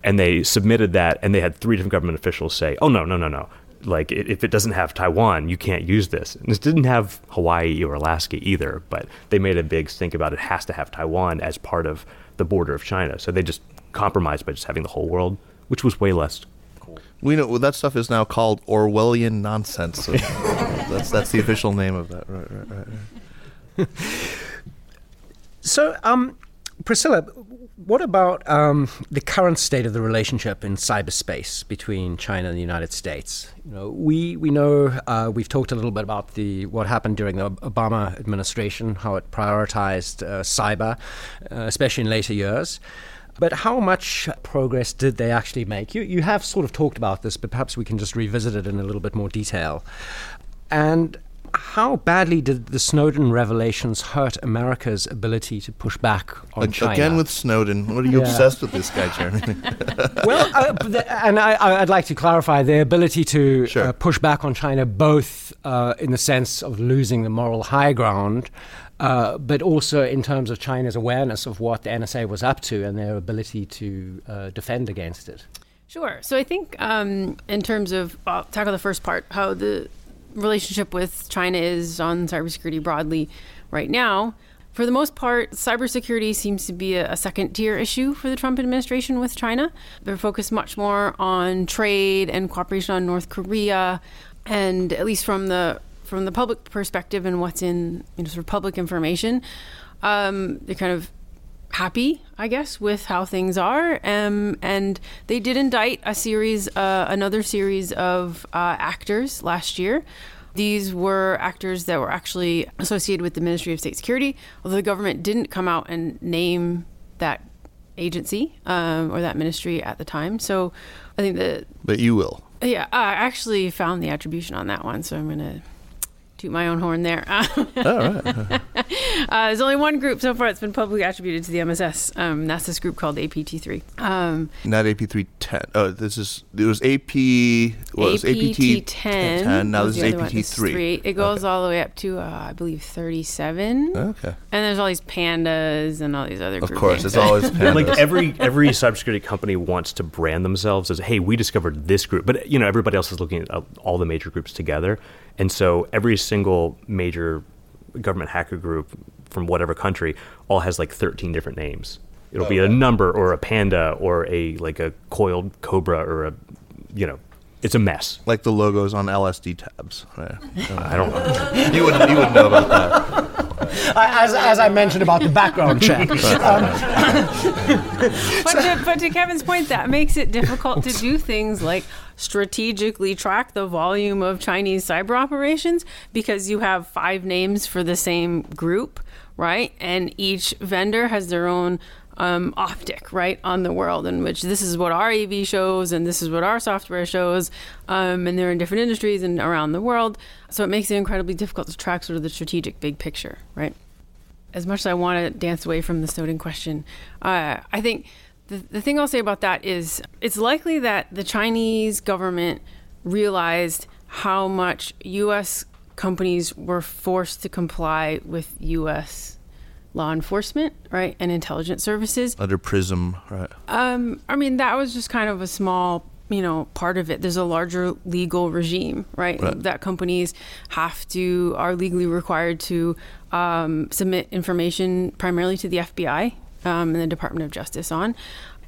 and they submitted that, and they had three different government officials say, "Oh no, no, no, no." Like if it doesn't have Taiwan, you can't use this. And this didn't have Hawaii or Alaska either, but they made a big stink about it has to have Taiwan as part of the border of China. So they just compromised by just having the whole world, which was way less cool. We know well, that stuff is now called Orwellian nonsense. [laughs] That's that's the official name of that. Right, right, right. right. [laughs] so, um, Priscilla, what about um, the current state of the relationship in cyberspace between China and the United States? You know, we we know uh, we've talked a little bit about the what happened during the Obama administration, how it prioritized uh, cyber, uh, especially in later years. But how much progress did they actually make? You you have sort of talked about this, but perhaps we can just revisit it in a little bit more detail. And how badly did the Snowden revelations hurt America's ability to push back on China? Again with Snowden. What are you yeah. obsessed with this guy, Jeremy? [laughs] [laughs] well, uh, and I, would like to clarify the ability to sure. uh, push back on China, both uh, in the sense of losing the moral high ground, uh, but also in terms of China's awareness of what the NSA was up to and their ability to uh, defend against it. Sure. So I think um, in terms of, I'll tackle the first part, how the relationship with China is on cybersecurity broadly right now. For the most part, cybersecurity seems to be a, a second tier issue for the Trump administration with China. They're focused much more on trade and cooperation on North Korea, and at least from the from the public perspective and what's in you know, sort of public information, um, they're kind of happy, I guess, with how things are. Um, and they did indict a series, uh, another series of uh, actors last year. These were actors that were actually associated with the Ministry of State Security, although the government didn't come out and name that agency um, or that ministry at the time. So I think that. But you will. Yeah, I actually found the attribution on that one, so I'm going to toot my own horn there. All [laughs] right. [laughs] uh, there's only one group so far that's been publicly attributed to the MSS. Um, that's this group called APT3. Um, Not AP310. Oh, this is it was AP. What was APT 10. 10. Now this is APT3. It goes okay. all the way up to uh, I believe 37. Okay. And there's all these pandas and all these other. Of course, it's always [laughs] pandas. like every every cybersecurity company wants to brand themselves as, "Hey, we discovered this group," but you know everybody else is looking at all the major groups together, and so every single major government hacker group from whatever country all has like 13 different names. It'll be a number or a panda or a like a coiled cobra or a you know it's a mess. Like the logos on LSD tabs. Right. [laughs] I don't know. [laughs] you wouldn't you wouldn't know about that. As, as I mentioned about the background check. [laughs] Um, but, to, but to Kevin's point, that makes it difficult to do things like strategically track the volume of Chinese cyber operations because you have five names for the same group, right? And each vendor has their own um, optic, right, on the world in which this is what our AV shows and this is what our software shows. Um, and they're in different industries and around the world. So it makes it incredibly difficult to track sort of the strategic big picture, right? As much as I want to dance away from the Snowden question, uh, I think the, the thing I'll say about that is it's likely that the Chinese government realized how much U.S. companies were forced to comply with U.S. law enforcement, right, and intelligence services under PRISM, right? Um, I mean, that was just kind of a small you know part of it there's a larger legal regime right, right. that companies have to are legally required to um, submit information primarily to the fbi um, and the Department of Justice on,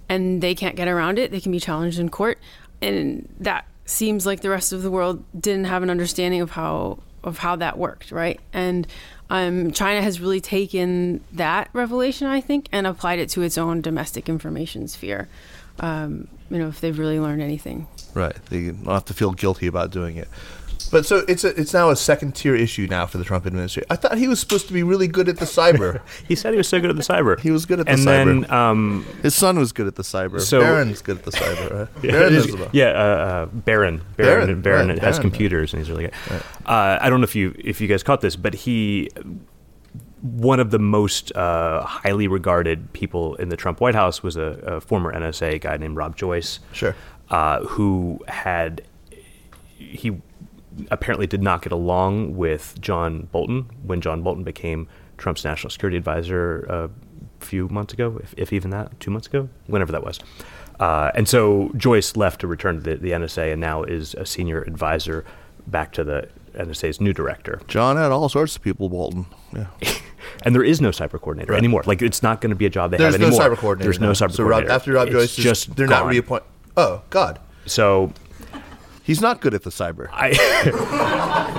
and they can't get around it. They can be challenged in court, and that seems like the rest of the world didn't have an understanding of how of how that worked, right? And um, China has really taken that revelation, I think, and applied it to its own domestic information sphere. Um, you know, if they've really learned anything. Right. They don't have to feel guilty about doing it. But so it's a, it's now a second tier issue now for the Trump administration. I thought he was supposed to be really good at the cyber. [laughs] he said he was so good at the cyber. He was good at the and cyber. Then, um, His son was good at the cyber. So Barron's good at the cyber. Right? [laughs] yeah, Barron yeah, uh, uh, Barron. Barron. Barron, Barron right, has Barron, computers, and he's really good. Right. Uh, I don't know if you if you guys caught this, but he one of the most uh, highly regarded people in the Trump White House was a, a former NSA guy named Rob Joyce. Sure. Uh, who had he apparently did not get along with John Bolton when John Bolton became Trump's national security advisor a few months ago, if, if even that, two months ago, whenever that was. Uh, and so Joyce left to return to the, the NSA and now is a senior advisor back to the NSA's new director. John had all sorts of people, Bolton. Yeah. [laughs] and there is no cyber coordinator Right. anymore. Like it's not going to be a job they There's have anymore. There's no cyber coordinator. There's no cyber so Rob, coordinator. after Rob It's Joyce, just they're not gone. reappointed. Oh God, So he's not good at the cyber. I,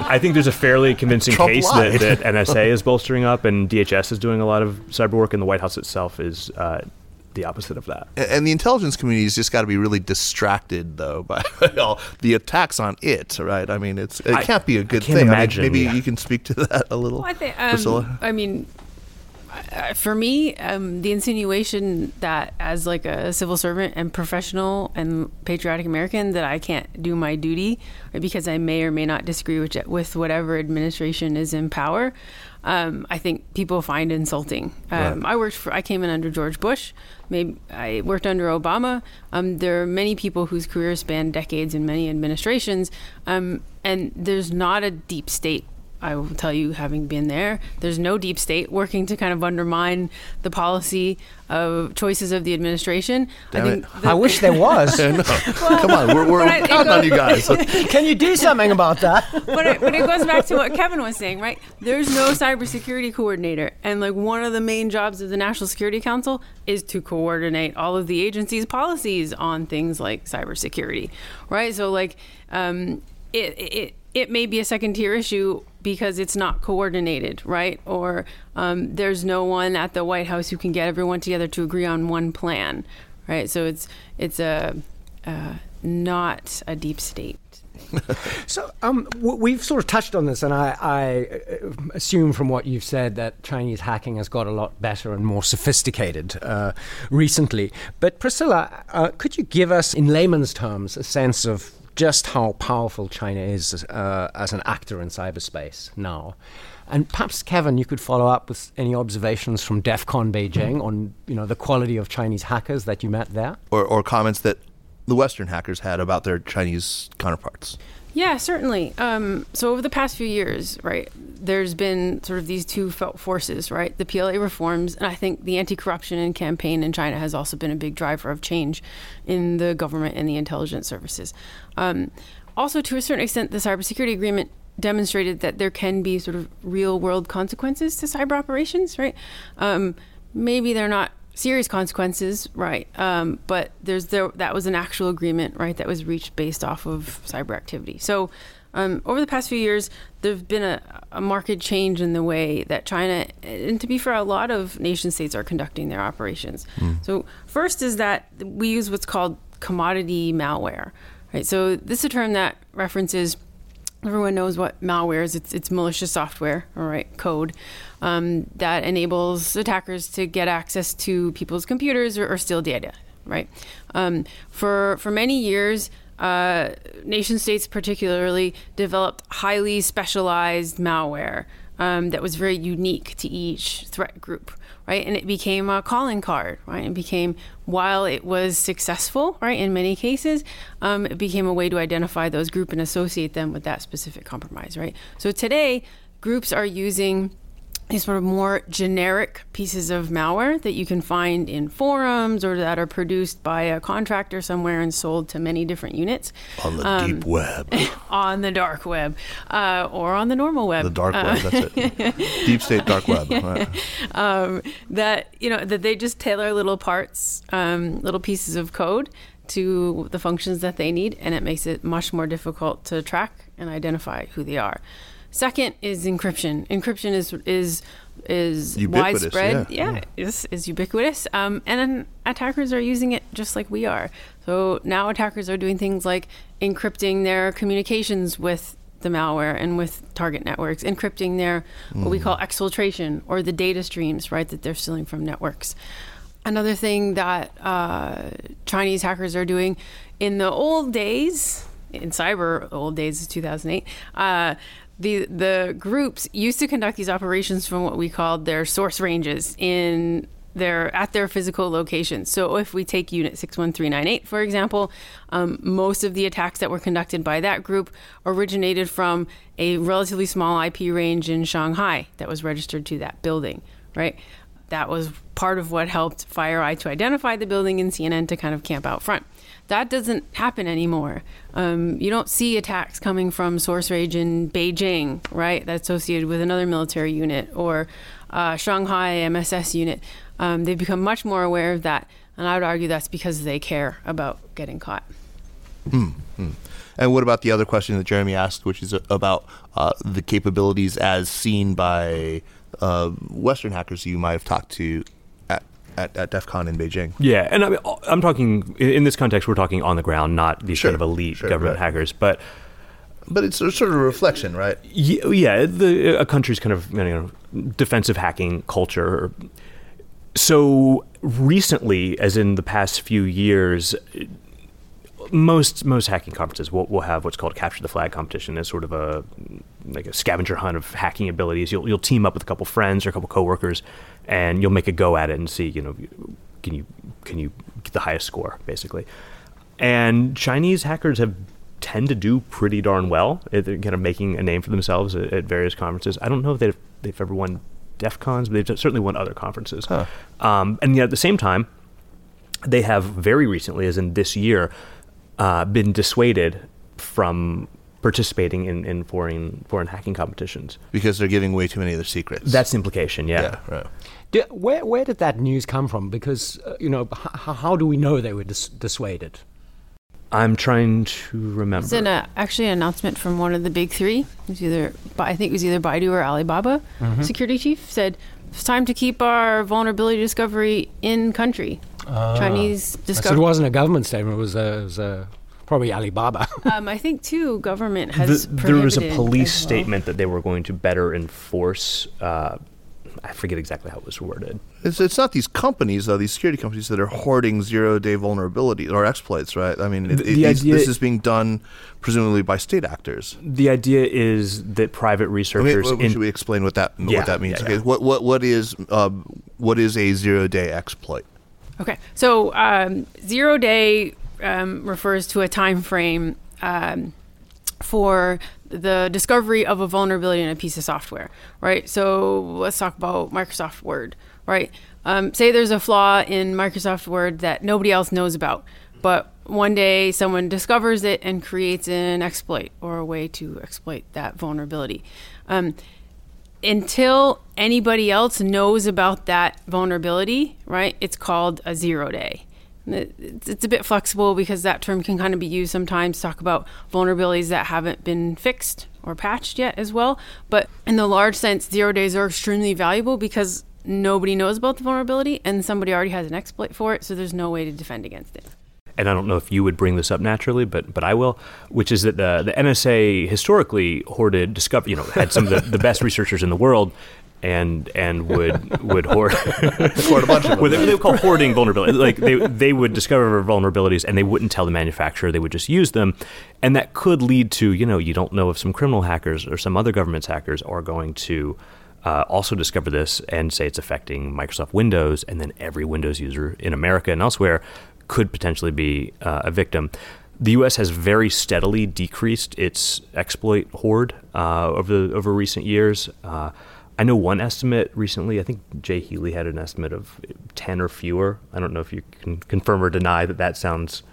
[laughs] I think there's a fairly convincing Trump case that, that NSA is bolstering up and DHS is doing a lot of cyber work, and the White House itself is uh, the opposite of that. A- and the intelligence community's just got to be really distracted though [laughs] by all the attacks on it, right? I mean, it's it I- can't be a good can't thing. imagine, I mean, maybe yeah. you can speak to that a little, Well, I think, Priscilla. um, I mean, uh, for me, um, the insinuation that as like a civil servant and professional and patriotic American that I can't do my duty because I may or may not disagree with with whatever administration is in power, um, I think people find insulting. Um, I worked for, I came in under George Bush. Maybe I worked under Obama. Um, there are many people whose careers span decades in many administrations, um, and there's not a deep state I will tell you, having been there, there's no deep state working to kind of undermine the policy of choices of the administration. Damn I think it. that- I wish there was. [laughs] Come on, we're, we're but I- counting on you guys. [laughs] Can you do something about that? but it, but it goes back to what Kevin was saying, right? There's no cybersecurity coordinator, and like one of the main jobs of the National Security Council is to coordinate all of the agency's policies on things like cybersecurity, right? So like, um, it it it may be a second tier issue because it's not coordinated, right? Or um, there's no one at the White House who can get everyone together to agree on one plan, right? So it's it's a uh, not a deep state. [laughs] So um, we've sort of touched on this, and I, I uh, assume from what you've said that Chinese hacking has got a lot better and more sophisticated uh, recently. But Priscilla, uh, could you give us, in layman's terms, a sense of just how powerful China is uh, as an actor in cyberspace now? And perhaps Kevin, you could follow up with any observations from DEF CON Beijing on, you know, the quality of Chinese hackers that you met there. or, or comments that the Western hackers had about their Chinese counterparts. Yeah, certainly. Um, so over the past few years, right, there's been sort of these two felt forces, right? The PLA reforms, and I think the anti-corruption campaign in China has also been a big driver of change in the government and the intelligence services. Um, also, to a certain extent, the cybersecurity agreement demonstrated that there can be sort of real-world consequences to cyber operations, right? Um, maybe they're not serious consequences, right? Um, but there's there that was an actual agreement, right? That was reached based off of cyber activity. So um, over the past few years, there's been a, a marked change in the way that China, and to be fair, a lot of nation states are conducting their operations. So first is that we use what's called commodity malware, right? So this is a term that references everyone knows what malware is. It's, it's malicious software, all right, code um, that enables attackers to get access to people's computers or, or steal data, right? Um, for for many years, uh, nation states particularly developed highly specialized malware um, that was very unique to each threat group, right? And it became a calling card, right? It became, while it was successful, right, in many cases, um, it became a way to identify those group and associate them with that specific compromise, right? So today, groups are using these sort of more generic pieces of malware that you can find in forums or that are produced by a contractor somewhere and sold to many different units On the Um, deep web. [laughs] on the dark web uh, or on the normal web. The dark Uh, web, that's it. [laughs] Deep state dark web. [laughs] Right. um, that you know that they just tailor little parts, um, little pieces of code to the functions that they need, and it makes it much more difficult to track and identify who they are. Second is encryption. Encryption is is is Ubiquitous, widespread. yeah. Yeah, is is ubiquitous. Um, and then attackers are using it just like we are. So now attackers are doing things like encrypting their communications with the malware and with target networks, encrypting their what we call exfiltration or the data streams, right, that they're stealing from networks. Another thing that uh, Chinese hackers are doing in the old days, in cyber old days is 2008, uh, the the groups used to conduct these operations from what we called their source ranges in their at their physical locations. So if we take Unit 61398, for example, um, most of the attacks that were conducted by that group originated from a relatively small IP range in Shanghai that was registered to that building, right? That was part of what helped FireEye to identify the building and CNN to kind of camp out front. That doesn't happen anymore. Um, you don't see attacks coming from source range in Beijing, right? That's associated with another military unit or uh, Shanghai MSS unit. Um, they've become much more aware of that, and I would argue that's because they care about getting caught. Mm-hmm. And what about the other question that Jeremy asked, which is about uh, the capabilities as seen by uh, Western hackers you might have talked to at, at, at DEF CON in Beijing? Yeah, and I mean, I'm talking in this context, we're talking on the ground, not these sure, sort of elite sure, government right. hackers, but. But it's sort of a reflection, right? Yeah, yeah the, a country's kind of you know, defensive hacking culture. So recently, as in the past few years, most most hacking conferences will, will have what's called capture the flag competition as sort of a like a scavenger hunt of hacking abilities. You'll you'll team up with a couple friends or a couple coworkers, and you'll make a go at it and see you know can you can you get the highest score basically. And Chinese hackers have tend to do pretty darn well. They're kind of making a name for themselves at, at various conferences. I don't know if they've they've ever won DEF CONs, but they've certainly won other conferences. Huh. Um, and yet at the same time, they have very recently, as in this year, uh, been dissuaded from participating in, in foreign foreign hacking competitions because they're giving away too many of their secrets. That's the implication. Yeah. yeah right. Do, where where did that news come from? Because uh, you know, h- how do we know they were dis- dissuaded? I'm trying to remember. It's an, uh, actually an announcement from one of the big three. It was either I think it was either Baidu or Alibaba. Mm-hmm. Security chief said it's time to keep our vulnerability discovery in country. Uh, Chinese discovery. So it wasn't a government statement. It was, a, it was a, probably Alibaba. [laughs] um, I think too. Government has. The, there was a police well. statement that they were going to better enforce. Uh, I forget exactly how it was worded. It's, it's not these companies though, these security companies that are hoarding zero-day vulnerabilities or exploits, right? I mean, it, the, it, idea, this is being done presumably by state actors. The idea is that private researchers. I mean, in, should we explain what that yeah, what that means? Yeah, okay, yeah. what what what is uh, what is a zero-day exploit? Okay, so um, zero day um, refers to a time frame um, for the discovery of a vulnerability in a piece of software, right? So let's talk about Microsoft Word, right? Um, say there's a flaw in Microsoft Word that nobody else knows about, but one day someone discovers it and creates an exploit or a way to exploit that vulnerability. Until anybody else knows about that vulnerability, right, it's called a zero day. It's a bit flexible because that term can kind of be used sometimes to talk about vulnerabilities that haven't been fixed or patched yet as well. But in the large sense, zero days are extremely valuable because nobody knows about the vulnerability and somebody already has an exploit for it, so there's no way to defend against it and I don't know if you would bring this up naturally, but but I will, which is that the the NSA historically hoarded discover you know had some of the, the best researchers in the world. And and would would hoard, [laughs] hoard a bunch of them. they, they would call hoarding vulnerability. Like they they would discover vulnerabilities and they wouldn't tell the manufacturer. They would just use them, and that could lead to you know you don't know if some criminal hackers or some other government's hackers are going to uh, also discover this and say it's affecting Microsoft Windows, and then every Windows user in America and elsewhere could potentially be uh, a victim. The U.S. has very steadily decreased its exploit hoard uh, over the, over recent years. Uh, I know one estimate recently. I think Jay Healey had an estimate of ten or fewer. I don't know if you can confirm or deny that that sounds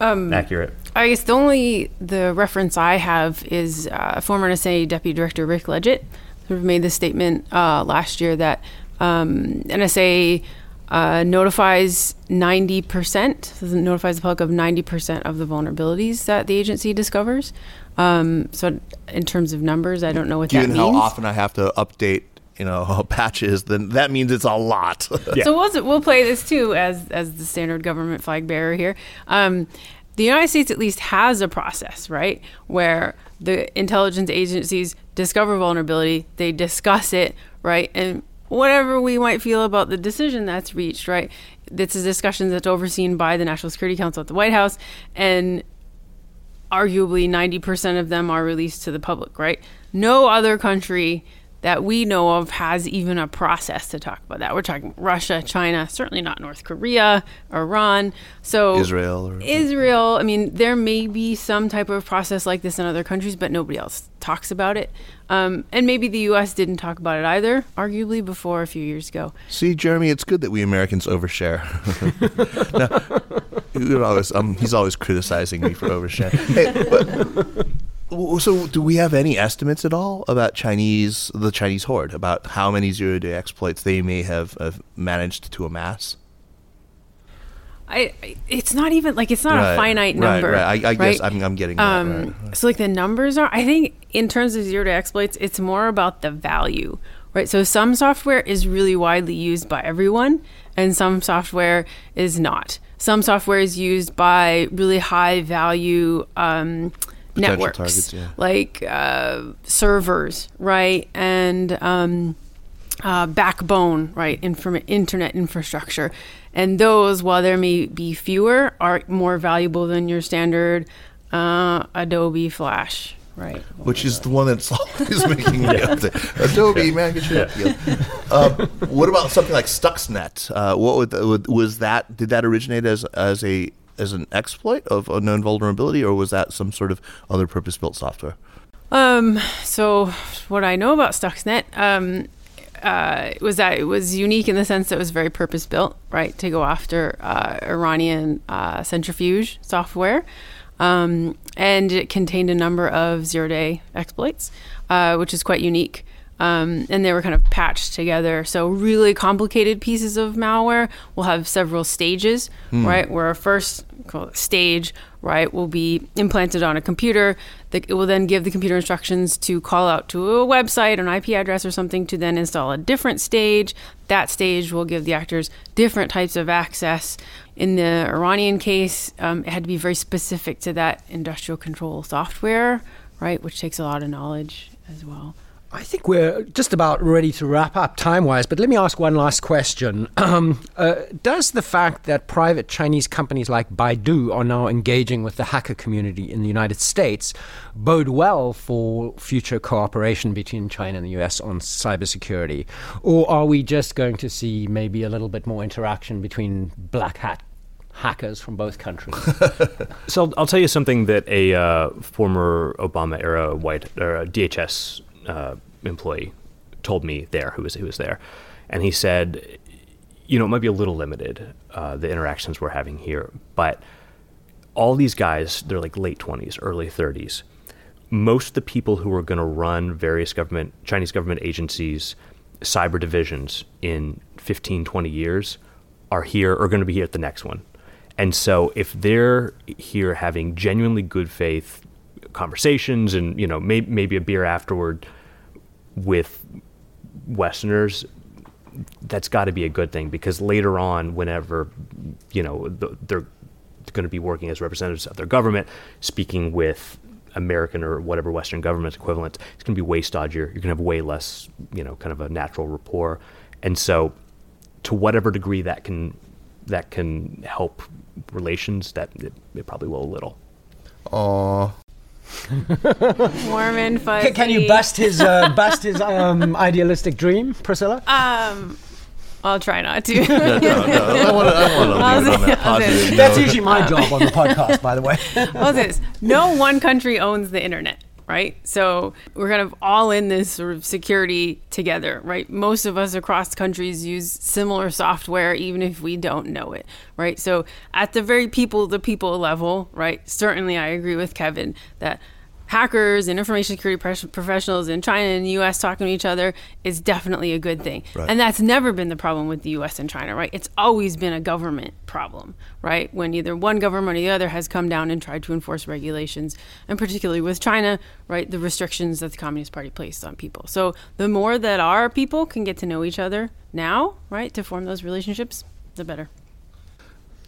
um, accurate. I guess the only the reference I have is uh, former NSA Deputy Director Rick Ledgett, of made this statement uh, last year that um, NSA uh, notifies 90%, notifies the public of 90% of the vulnerabilities that the agency discovers. Um, so, in terms of numbers, I don't know what Given that means. how often I have to update you know [laughs] patches then that means it's a lot [laughs] yeah. so we'll, we'll play this too as as the standard government flag bearer here um, the united states at least has a process right where the intelligence agencies discover vulnerability they discuss it right and whatever we might feel about the decision that's reached, right? This is a discussion that's overseen by the National Security Council at the White House, and arguably 90% of them are released to the public, right? No other country that we know of has even a process to talk about that. We're talking Russia, China, certainly not North Korea, Iran. So Israel. Or, Israel, I mean, there may be some type of process like this in other countries, but nobody else talks about it. Um, and maybe the U.S. didn't talk about it either, arguably before a few years ago. See, Jeremy, it's good that we Americans overshare. [laughs] now, always, um, he's always criticizing me for oversharing. Hey, so, do we have any estimates at all about Chinese, the Chinese horde, about how many zero-day exploits they may have, have managed to amass? I, it's not even like it's not Right, a finite number. Right, right. I, I guess? I'm, I'm getting. Um, right. So like the numbers are, I think in terms of zero day exploits, it's more about the value, right? So some software is really widely used by everyone, and some software is not. Some software is used by really high value um, networks, targets, yeah. like uh, servers, right, and um, uh, backbone, right, inform- internet infrastructure. And those, while there may be fewer, are more valuable than your standard uh, Adobe Flash, right? Which is the one that's [laughs] always [laughs] making me upset. Adobe, man, get your deal. Um, what about something like Stuxnet? Uh, what would, would, was that? Did that originate as as a as an exploit of a known vulnerability, or was that some sort of other purpose-built software? Um, so what I know about Stuxnet um, uh, was that it was unique in the sense that it was very purpose built, right, to go after uh, Iranian uh, centrifuge software. Um, and it contained a number of zero day exploits, uh, which is quite unique. Um, and they were kind of patched together. So, really complicated pieces of malware will have several stages, right? Where a first stage, right, will be implanted on a computer. That it will then give the computer instructions to call out to a website, an IP address, or something to then install a different stage. That stage will give the actors different types of access. In the Iranian case, um, it had to be very specific to that industrial control software, right, which takes a lot of knowledge as well. I think we're just about ready to wrap up time wise, but let me ask one last question. Um, [clears throat] uh, does the fact that private Chinese companies like Baidu are now engaging with the hacker community in the United States bode well for future cooperation between China and the US on cybersecurity? Or are we just going to see maybe a little bit more interaction between black hat hackers from both countries? [laughs] So I'll, tell you something that a uh, former Obama era white or DHS uh, employee told me there, who was who was there, and he said, you know, it might be a little limited uh, the interactions we're having here, but all these guys, they're like late twenties, early thirties. Most of the people who are going to run various government Chinese government agencies, cyber divisions in 15, 20 years are here or going to be here at the next one. And so if they're here having genuinely good faith conversations and you know may, maybe a beer afterward with Westerners, that's got to be a good thing because later on, whenever you know they're going to be working as representatives of their government, speaking with American or whatever Western government equivalent, it's going to be way stodgier. You're going to have way less, you know, kind of a natural rapport, and so to whatever degree that can that can help relations, that it, it probably will a little. Aw. [laughs] Warm and fuzzy. Can, can you bust his uh, [laughs] bust his um, idealistic dream, Priscilla? Um, I'll try not to. [laughs] No, no, I want to leave it on that I'll say- positive That's usually my job on the podcast, by the way. Well, this no one country owns the internet, right? So we're kind of all in this sort of security together, right? Most of us across countries use similar software, even if we don't know it, right? So at the very people to people level, right? Certainly, I agree with Kevin that hackers and information security professionals in China and the US talking to each other is definitely a good thing. Right. And that's never been the problem with the US and China, right? It's always been a government problem, right? When either one government or the other has come down and tried to enforce regulations, and particularly with China, right, the restrictions that the Communist Party placed on people. So the more that our people can get to know each other now, right, to form those relationships, the better.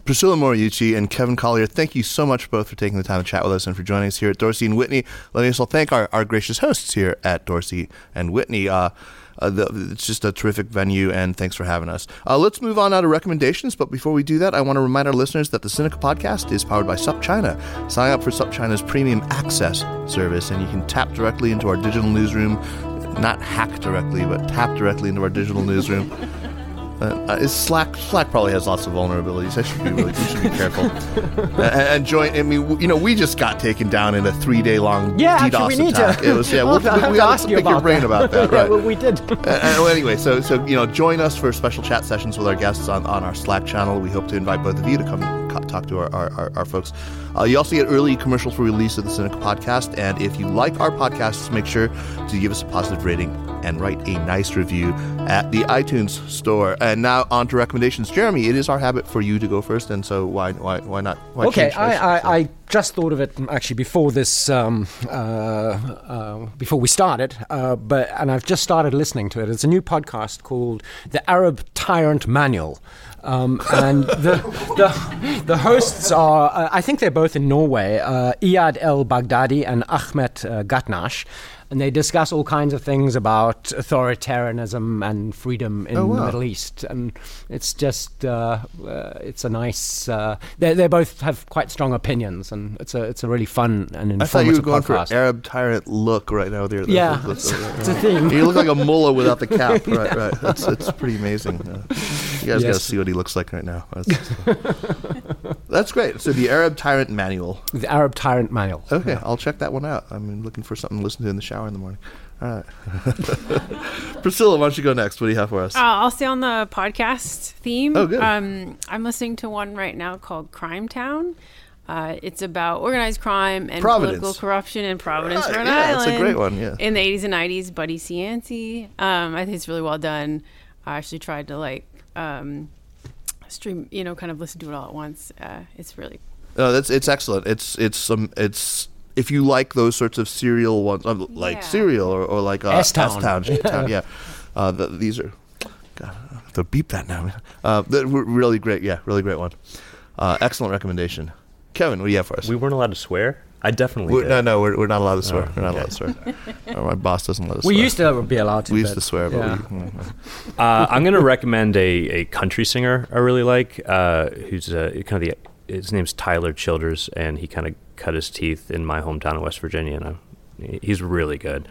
Priscilla Moriuchi and Kevin Collier, thank you so much both for taking the time to chat with us and for joining us here at Dorsey and Whitney. Let me also thank our, our gracious hosts here at Dorsey and Whitney. Uh, uh, the, it's just a terrific venue, and thanks for having us. Uh, let's move on now to recommendations. But before we do that, I want to remind our listeners that the Sinica podcast is powered by SupChina. Sign up for SupChina's premium access service, and you can tap directly into our digital newsroom not hack directly, but tap directly into our digital newsroom. [laughs] Uh, is Slack Slack probably has lots of vulnerabilities. I should be really we should be careful. [laughs] and, and, join. I mean, you know, we just got taken down in a three day long yeah, DDoS actually, we need attack. To. It was yeah. [laughs] we'll, we'll, we got to pick your brain that. about that, [laughs] right? yeah, well, we did. uh, well, anyway, so so you know, join us for special chat sessions with our guests on, on our Slack channel. We hope to invite both of you to come talk to our, our, our, folks. Uh, you also get early commercial for release of the Sinica podcast. And if you like our podcasts, make sure to give us a positive rating and write a nice review at the iTunes store. And now on to recommendations. Jeremy, it is our habit for you to go first, and so why why why not? Why okay, I, I, I, just thought of it actually before this, um, uh, uh, before we started, uh, but and I've just started listening to it. It's a new podcast called The Arab Tyrant Manual. Um, and the, the, the hosts are, uh, I think they're both in Norway, uh, Iyad El Baghdadi and Ahmed uh, Gatnash and they discuss all kinds of things about authoritarianism and freedom in oh, wow. the Middle East. And it's just, uh, uh, it's a nice. Uh, they they both have quite strong opinions, and it's a it's a really fun and informative I thought you were going podcast. for Arab tyrant look right now. There, yeah, it's, [laughs] it's, a theme. You look like a mullah without the [laughs] cap. Right, right. That's it's pretty amazing. Uh, you guys yes. got to see what he looks like right now. [laughs] That's, that's, great. So the Arab Tyrant Manual. The Arab Tyrant Manual. Okay, yeah. I'll check that one out. I'm looking for something to listen to in the shower in the morning. All right. [laughs] Priscilla, why don't you go next? What do you have for us? Uh, I'll stay on the podcast theme. Oh, good. Um, I'm listening to one right now called Crime Town. Uh, it's about organized crime and Providence. political corruption in Providence, Right, Rhode yeah, Island. that's a great one, yeah. In the 80s and 90s, Buddy Cianci. Um, I think it's really well done. I actually tried to like um, stream, you know, kind of listen to it all at once. Uh, it's really. No, that's it's excellent. It's it's um it's if you like those sorts of serial ones, uh, like Yeah. serial or, or like uh, S-Town. S-Town, [laughs] J-Town, yeah. Uh, the, these are. God, I have to beep that now. Uh, really great. Yeah, really great one. Uh, excellent recommendation. Kevin, what do you have for us? We weren't allowed to swear. I definitely We're- did. no, no, we're, we're not allowed to swear. Oh, we're not okay. allowed to swear. Uh, my boss doesn't let us. We swear. used to be allowed to. We used to swear, but yeah. we. mm, [laughs] Uh, I'm going to recommend a, a country singer I really like, uh, who's uh, kind of the his name's Tyler Childers, and he kind of cut his teeth in my hometown of West Virginia, and I, he's really good.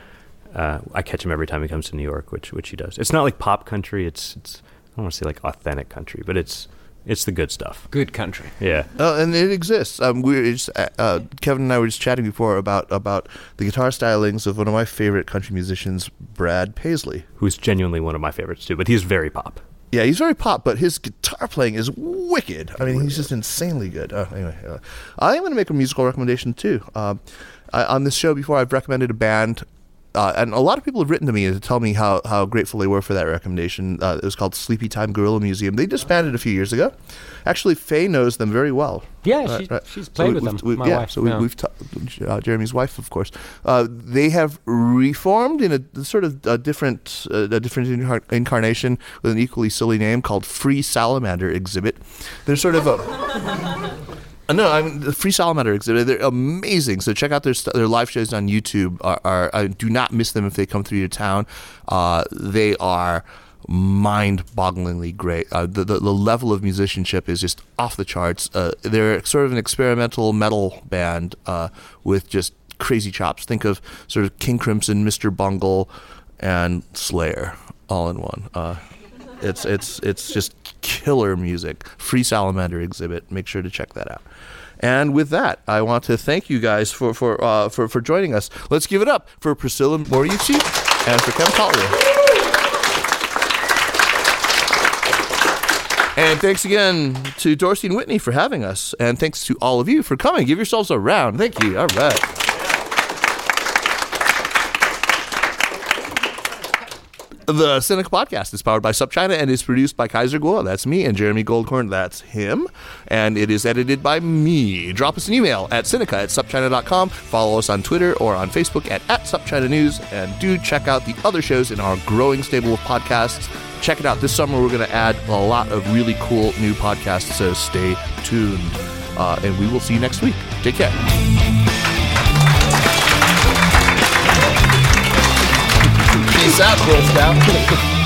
Uh, I catch him every time he comes to New York, which which he does. It's not like pop country. It's it's I don't want to say like authentic country, but it's it's the good stuff. Good country. Yeah. Oh, and it exists. Um, we were just, uh, uh, Kevin and I were just chatting before about about the guitar stylings of one of my favorite country musicians, Brad Paisley. Who's genuinely one of my favorites too, but he's very pop. Yeah, he's very pop, but his guitar playing is wicked. I mean, he's just insanely good. Uh, anyway, uh, I'm going to make a musical recommendation too. Um, I, on this show before, I've recommended a band. Uh, and a lot of people have written to me to tell me how, how grateful they were for that recommendation. Uh, it was called Sleepy Time Gorilla Museum. They disbanded a few years ago. Actually, Faye knows them very well. Yeah, Right, she, right. she's played we- with them. we- my yeah, wife. so we, yeah. we've ta- uh, Jeremy's wife, of course. Uh, they have reformed in a sort of a different, uh, a different incar- incarnation with an equally silly name called Free Salamander Exhibit. They're sort of a. Uh, No, I mean the Free Salamander exhibit. They're amazing. So check out their st- their live shows on YouTube. Are, are uh, do not miss them if they come through your town. Uh, they are mind-bogglingly great. Uh, the, the the level of musicianship is just off the charts. Uh, they're sort of an experimental metal band with just crazy chops. Think of sort of King Crimson, Mr. Bungle, and Slayer all in one. It's it's it's just killer music. Free Salamander exhibit. Make sure to check that out. And with that, I want to thank you guys for for uh, for, for joining us. Let's give it up for Priscilla Moriuchi and for Kevin Collier. And thanks again to Dorsey and Whitney for having us. And thanks to all of you for coming. Give yourselves a round. Thank you. All right. The Sinica Podcast is powered by SupChina and is produced by Kaiser Kuo. That's me. And Jeremy Goldkorn, That's him. And it is edited by me. Drop us an email at Sinica at SupChina.com. Follow us on Twitter or on Facebook at, at SupChina News. And do check out the other shows in our growing stable of podcasts. Check it out. This summer, we're going to add a lot of really cool new podcasts. So stay tuned. Uh, and we will see you next week. Take care. Out, Girl Scout.